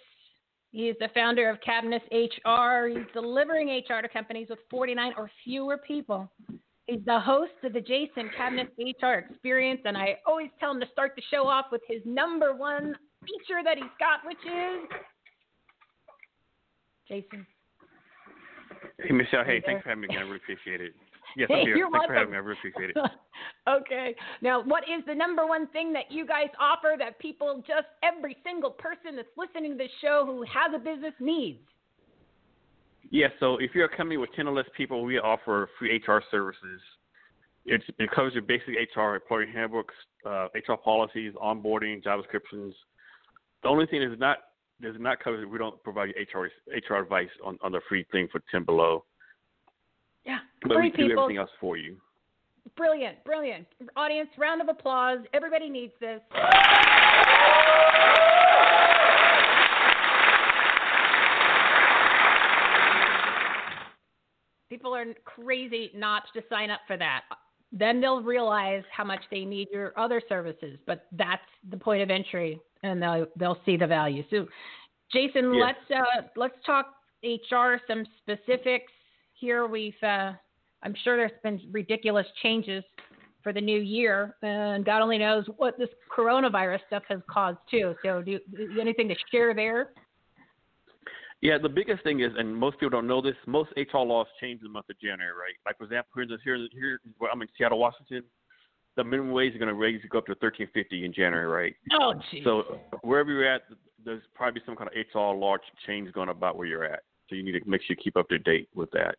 He is the founder of Cavness HR. He's delivering HR to companies with 49 or fewer people. He's the host of the Jason Cavness HR Experience, and I always tell him to start the show off with his number one feature that he's got, which is Jason. Hey, Michele. Hey, thanks for having me again. I really appreciate it. Yes, I'm here. You're Thanks welcome. for having me. I really appreciate it. okay. Now, what is the number one thing that you guys offer that people, just every single person that's listening to this show who has a business needs? Yeah, so if you're a company with 10 or less people, we offer free HR services. It's, it covers your basic HR, employee handbooks, uh, HR policies, onboarding, job descriptions. The only thing is not does not cover we don't provide you HR HR advice on, on the free thing for 10 below. Yeah, But we do people. everything else for you. Brilliant, brilliant. Audience, round of applause. Everybody needs this. People are crazy not to sign up for that. Then they'll realize how much they need your other services, but that's the point of entry, and they'll they'll see the value. So, Jason, Yes. let's uh, let's talk HR. Some specifics here. We've uh, I'm sure there's been ridiculous changes for the new year, and God only knows what this coronavirus stuff has caused too. So, do you, anything to share there? Yeah, the biggest thing is, and most people don't know this, most HR laws change in the month of January, right? Like for example, here, here, here where I'm in Seattle, Washington, the minimum wage is going to raise to go up to 13.50 in January, right? Oh, geez. So wherever you're at, there's probably some kind of HR law change going about where you're at. So you need to make sure you keep up to date with that.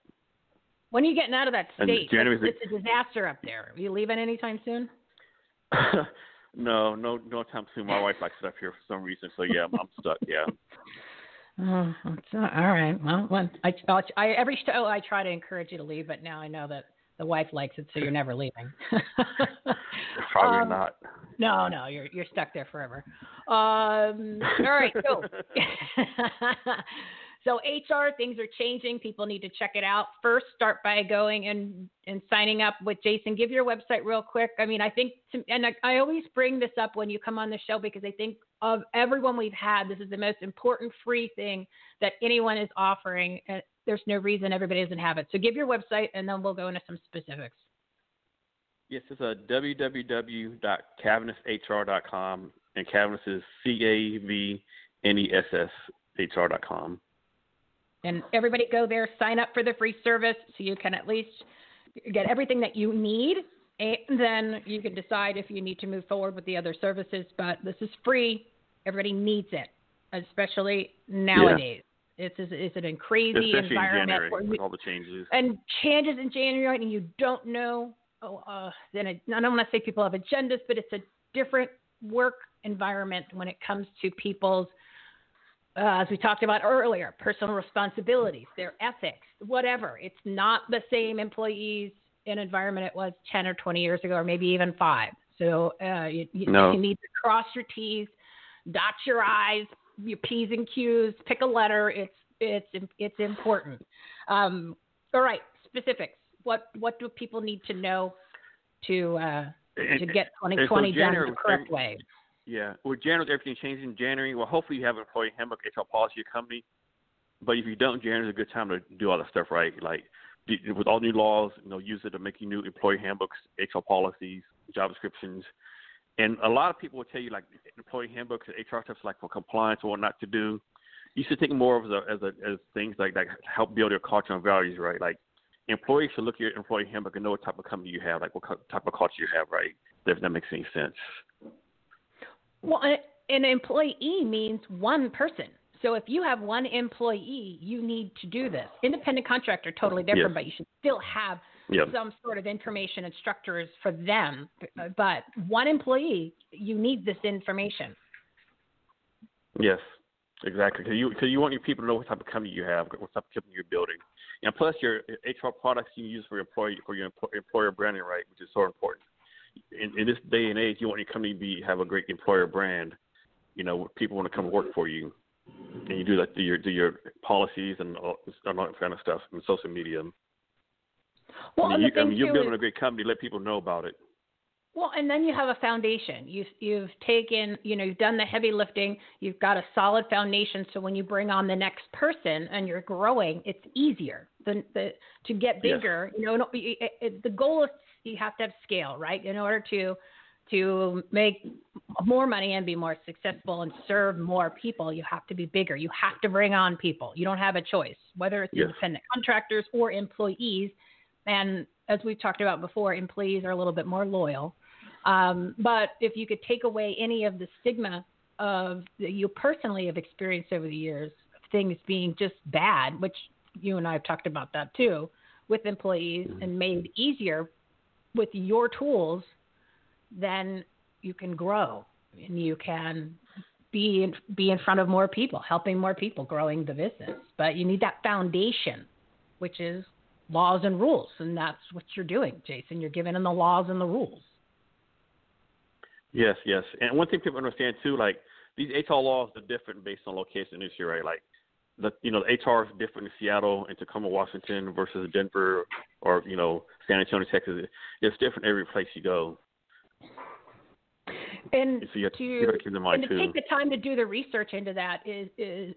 When are you getting out of that state? It's, it's a disaster up there. Are you leaving anytime soon? no, no, no time soon. My wife likes it up here for some reason, so yeah, I'm, I'm stuck. Yeah. Oh, not, all right. Well, when I, I every show I try to encourage you to leave, but now I know that the wife likes it, so you're never leaving. Probably Um, not. No, no, you're you're stuck there forever. Um, all right, so so HR things are changing. People need to check it out. First, start by going and and signing up with Jason. Give your website real quick. I mean, I think, to, and I, I always bring this up when you come on the show because I think of everyone we've had, this is the most important free thing that anyone is offering. There's no reason everybody doesn't have it. So give your website, and then we'll go into some specifics. Yes, it's a www.cavnesshr.com, and Cavness is C A V N E S S H R.com. And everybody go there, sign up for the free service so you can at least get everything that you need. And then you can decide if you need to move forward with the other services. But this is free. Everybody needs it, especially nowadays. It's, it's, it's an crazy Especially in environment. January where with all the changes. and changes in January, and you don't know. Oh, uh, then it, I don't want to say people have agendas, but it's a different work environment when it comes to people's, uh, as we talked about earlier, personal responsibilities, their ethics, whatever. It's not the same employees and environment it was 10 or 20 years ago, or maybe even five. So uh, you, you, No. you need to cross your T's, dot your I's, your P's and Q's, pick a letter. It's it's it's important. Um, all right, specifics. What what do people need to know to uh, to get And- and so 2020 done the correct way? Yeah, with January, everything changes in January. Well, hopefully you have an employee handbook, HR policy, your company. But if you don't, January is a good time to do all that stuff right. Like with all new laws, you know, use it to make you new employee handbooks, HR policies, job descriptions. And a lot of people will tell you like employee handbooks and HR stuff like for compliance or what not to do. You should think more of as, a, as things like that help build your culture and values, right? Like employees should look at your employee handbook and know what type of company you have, like what type of culture you have, right? If that makes any sense. Well, an employee means one person. So if you have one employee, you need to do this. Independent contractor, totally different, Yes. but you should still have Yep. some sort of information and structures for them. But one employee, you need this information. Yes, exactly. Because you, cause you want your people to know what type of company you have, what type of company you're building, and plus your HR products you use for your employee for your employer branding, right, which is so important. In, in this day and age, you want your company to be have a great employer brand. You know, people want to come work for you, and you do that through your do your policies and all, and all that kind of stuff and social media. Well, I mean, you, I mean, you're building is- a great company. Let people know about it. Well, and then you have a foundation. You've you've taken, you know, you've done the heavy lifting. You've got a solid foundation. So when you bring on the next person and you're growing, it's easier. The, the to get Yes. bigger, you know, it, it, the goal is you have to have scale, right? In order to to make more money and be more successful and serve more people, you have to be bigger. You have to bring on people. You don't have a choice, whether it's Yes. independent contractors or employees. And as we've talked about before, employees are a little bit more loyal. Um, but if you could take away any of the stigma of that you personally have experienced over the years, of things being just bad, which you and I have talked about that too, with employees, and made easier with your tools, then you can grow and you can be in, be in front of more people, helping more people, growing the business. But you need that foundation, which is laws and rules, and that's what you're doing, Jason. You're giving them the laws and the rules. Yes, yes. And one thing people understand too, like these HR laws are different based on location and issue, right? Like the you know, the HR is different in Seattle and Tacoma, Washington versus Denver or, you know, San Antonio, Texas. It's different every place you go. And So you have to, you gotta keep in and to too. take the time to do the research into that is is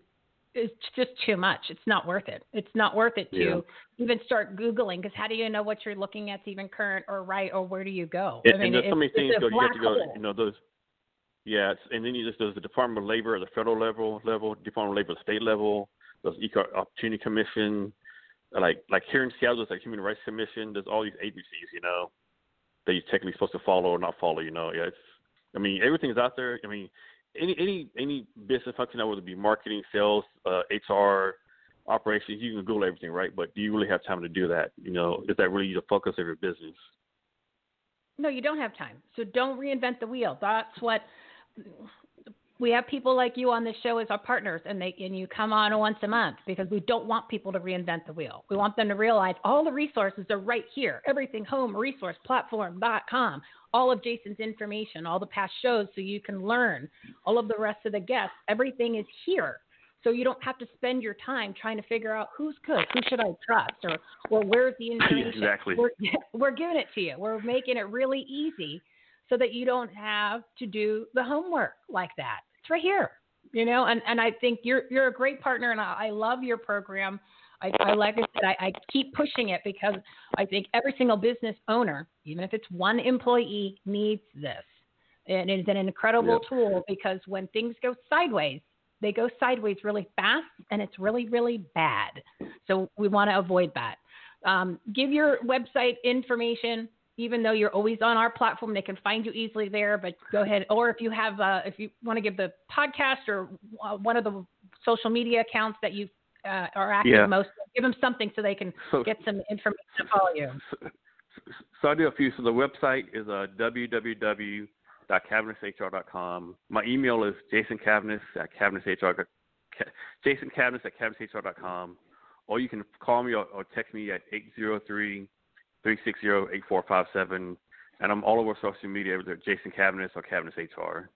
is just too much. It's not worth it. It's not worth it to Yeah. even start googling because how do you know what you're looking at's even current or right or where do you go? And, I mean, and there's so many things go you have to go hole. you know, those yeah, and then you just there's the Department of Labor at the federal level level, Department of Labor at the state level, there's Equal Opportunity Commission, like like here in Seattle there's like Human Rights Commission, there's all these agencies, you know, that you're technically supposed to follow or not follow, you know. Yeah, it's I mean, everything's out there. I mean, any any any business function, whether it be marketing, sales, uh, HR, operations, you can Google everything, right? But do you really have time to do that? You know, is that really the focus of your business? No, you don't have time. So don't reinvent the wheel. That's what we have people like you on this show as our partners and they and you come on once a month because we don't want people to reinvent the wheel. We want them to realize all the resources are right here. Everything home resource platform.com. All of Jason's information, all the past shows so you can learn. All of the rest of the guests, everything is here. So you don't have to spend your time trying to figure out who's good, who should I trust, or or where's the information. Exactly. We're, we're giving it to you. We're making it really easy so that you don't have to do the homework like that. It's right here, you know. And and I think you're you're a great partner, and I, I love your program. I, I like I said, I, I keep pushing it because I think every single business owner, even if it's one employee, needs this. And it is an incredible Yep. tool because when things go sideways, they go sideways really fast, and it's really really bad. So we want to avoid that. Um, give your website information even though you're always on our platform, they can find you easily there. But go ahead, or if you have, uh, if you want to give the podcast or uh, one of the social media accounts that you uh, are active Yeah. most, give them something so they can So- get some information to follow you. So I do a few. So the website is uh. My email is jasoncavness at cavnesshr. jasoncavness at cavnesshr.com. Or you can call me or, or text me at 803 360 8457. And I'm all over social media, either Jason Cavness or Cavness HR.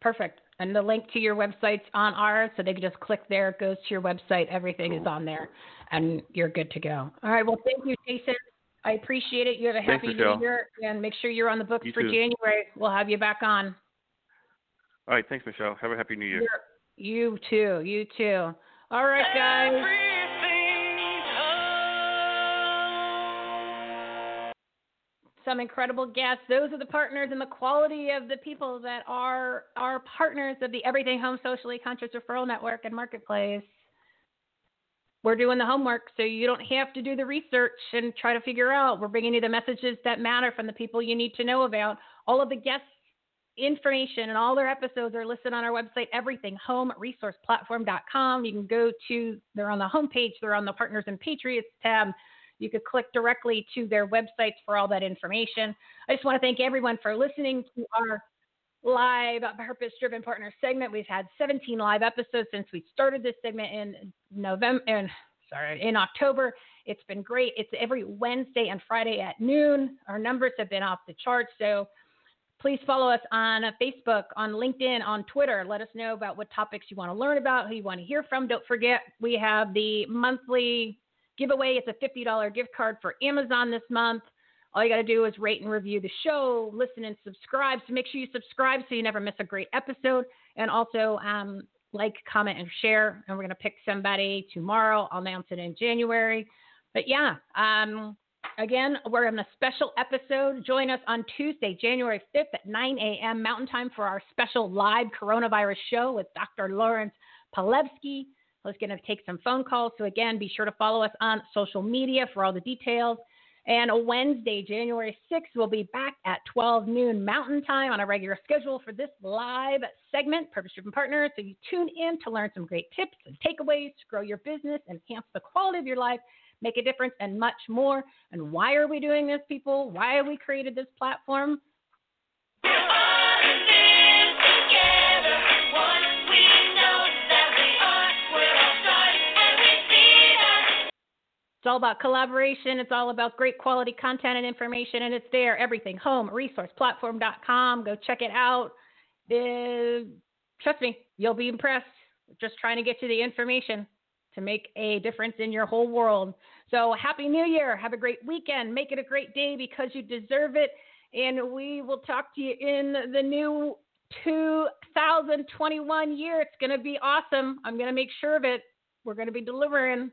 Perfect. And the link to your website's on ours, so they can just click there. It goes to your website. Everything is on there, and you're good to go. All right. Well, thank you, Jason. I appreciate it. You have a happy Michele. new year, and make sure you're on the books You for too. January. We'll have you back on. All right, thanks, Michele. Have a happy New Year. You too. You too. All right, guys. Some incredible guests. Those are the partners and the quality of the people that are are partners of the Everything Home Socially Conscious Referral Network and Marketplace. We're doing the homework so you don't have to do the research and try to figure out. We're bringing you the messages that matter from the people you need to know about. All of the guests information and all their episodes are listed on our website, everythinghomeresourceplatform.com. You can go to, they're on the homepage, they're on the Partners and Patriots tab. You could click directly to their websites for all that information. I just want to thank everyone for listening to our live purpose driven partner segment. We've had 17 live episodes since we started this segment in November, in, sorry, in October. It's been great. It's every Wednesday and Friday at noon. Our numbers have been off the charts. So please follow us on Facebook, on LinkedIn, on Twitter. Let us know about what topics you want to learn about, who you want to hear from. Don't forget, we have the monthly giveaway. It's a $50 gift card for Amazon this month. All you got to do is rate and review the show, listen and subscribe. So make sure you subscribe so you never miss a great episode. And also um, like, comment, and share. And we're going to pick somebody tomorrow. I'll announce it in January. But yeah, um, again, we're on a special episode. Join us on Tuesday, January 5th at 9 a.m. Mountain Time for our special live coronavirus show with Dr. Lawrence Palevsky. I was going to take some phone calls. So, again, be sure to follow us on social media for all the details. And Wednesday, January 6th, we'll be back at 12 noon Mountain Time on a regular schedule for this live segment, Purpose Driven Partners. So, you tune in to learn some great tips and takeaways to grow your business, enhance the quality of your life, make a difference, and much more. And why are we doing this, people? Why have we created this platform? It's all about collaboration. It's all about great quality content and information, and it's there. Everything home resourceplatform.com. Go check it out. Uh, trust me, you'll be impressed. Just trying to get you the information to make a difference in your whole world. So, Happy New Year. Have a great weekend. Make it a great day because you deserve it. And we will talk to you in the new 2021 year. It's going to be awesome. I'm going to make sure of it. We're going to be delivering.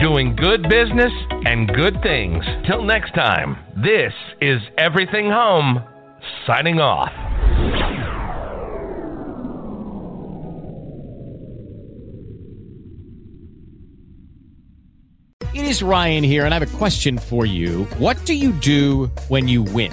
doing good business and good things. Till next time, this is Everything Home, signing off. It is Ryan here, and I have a question for you. What do you do when you win?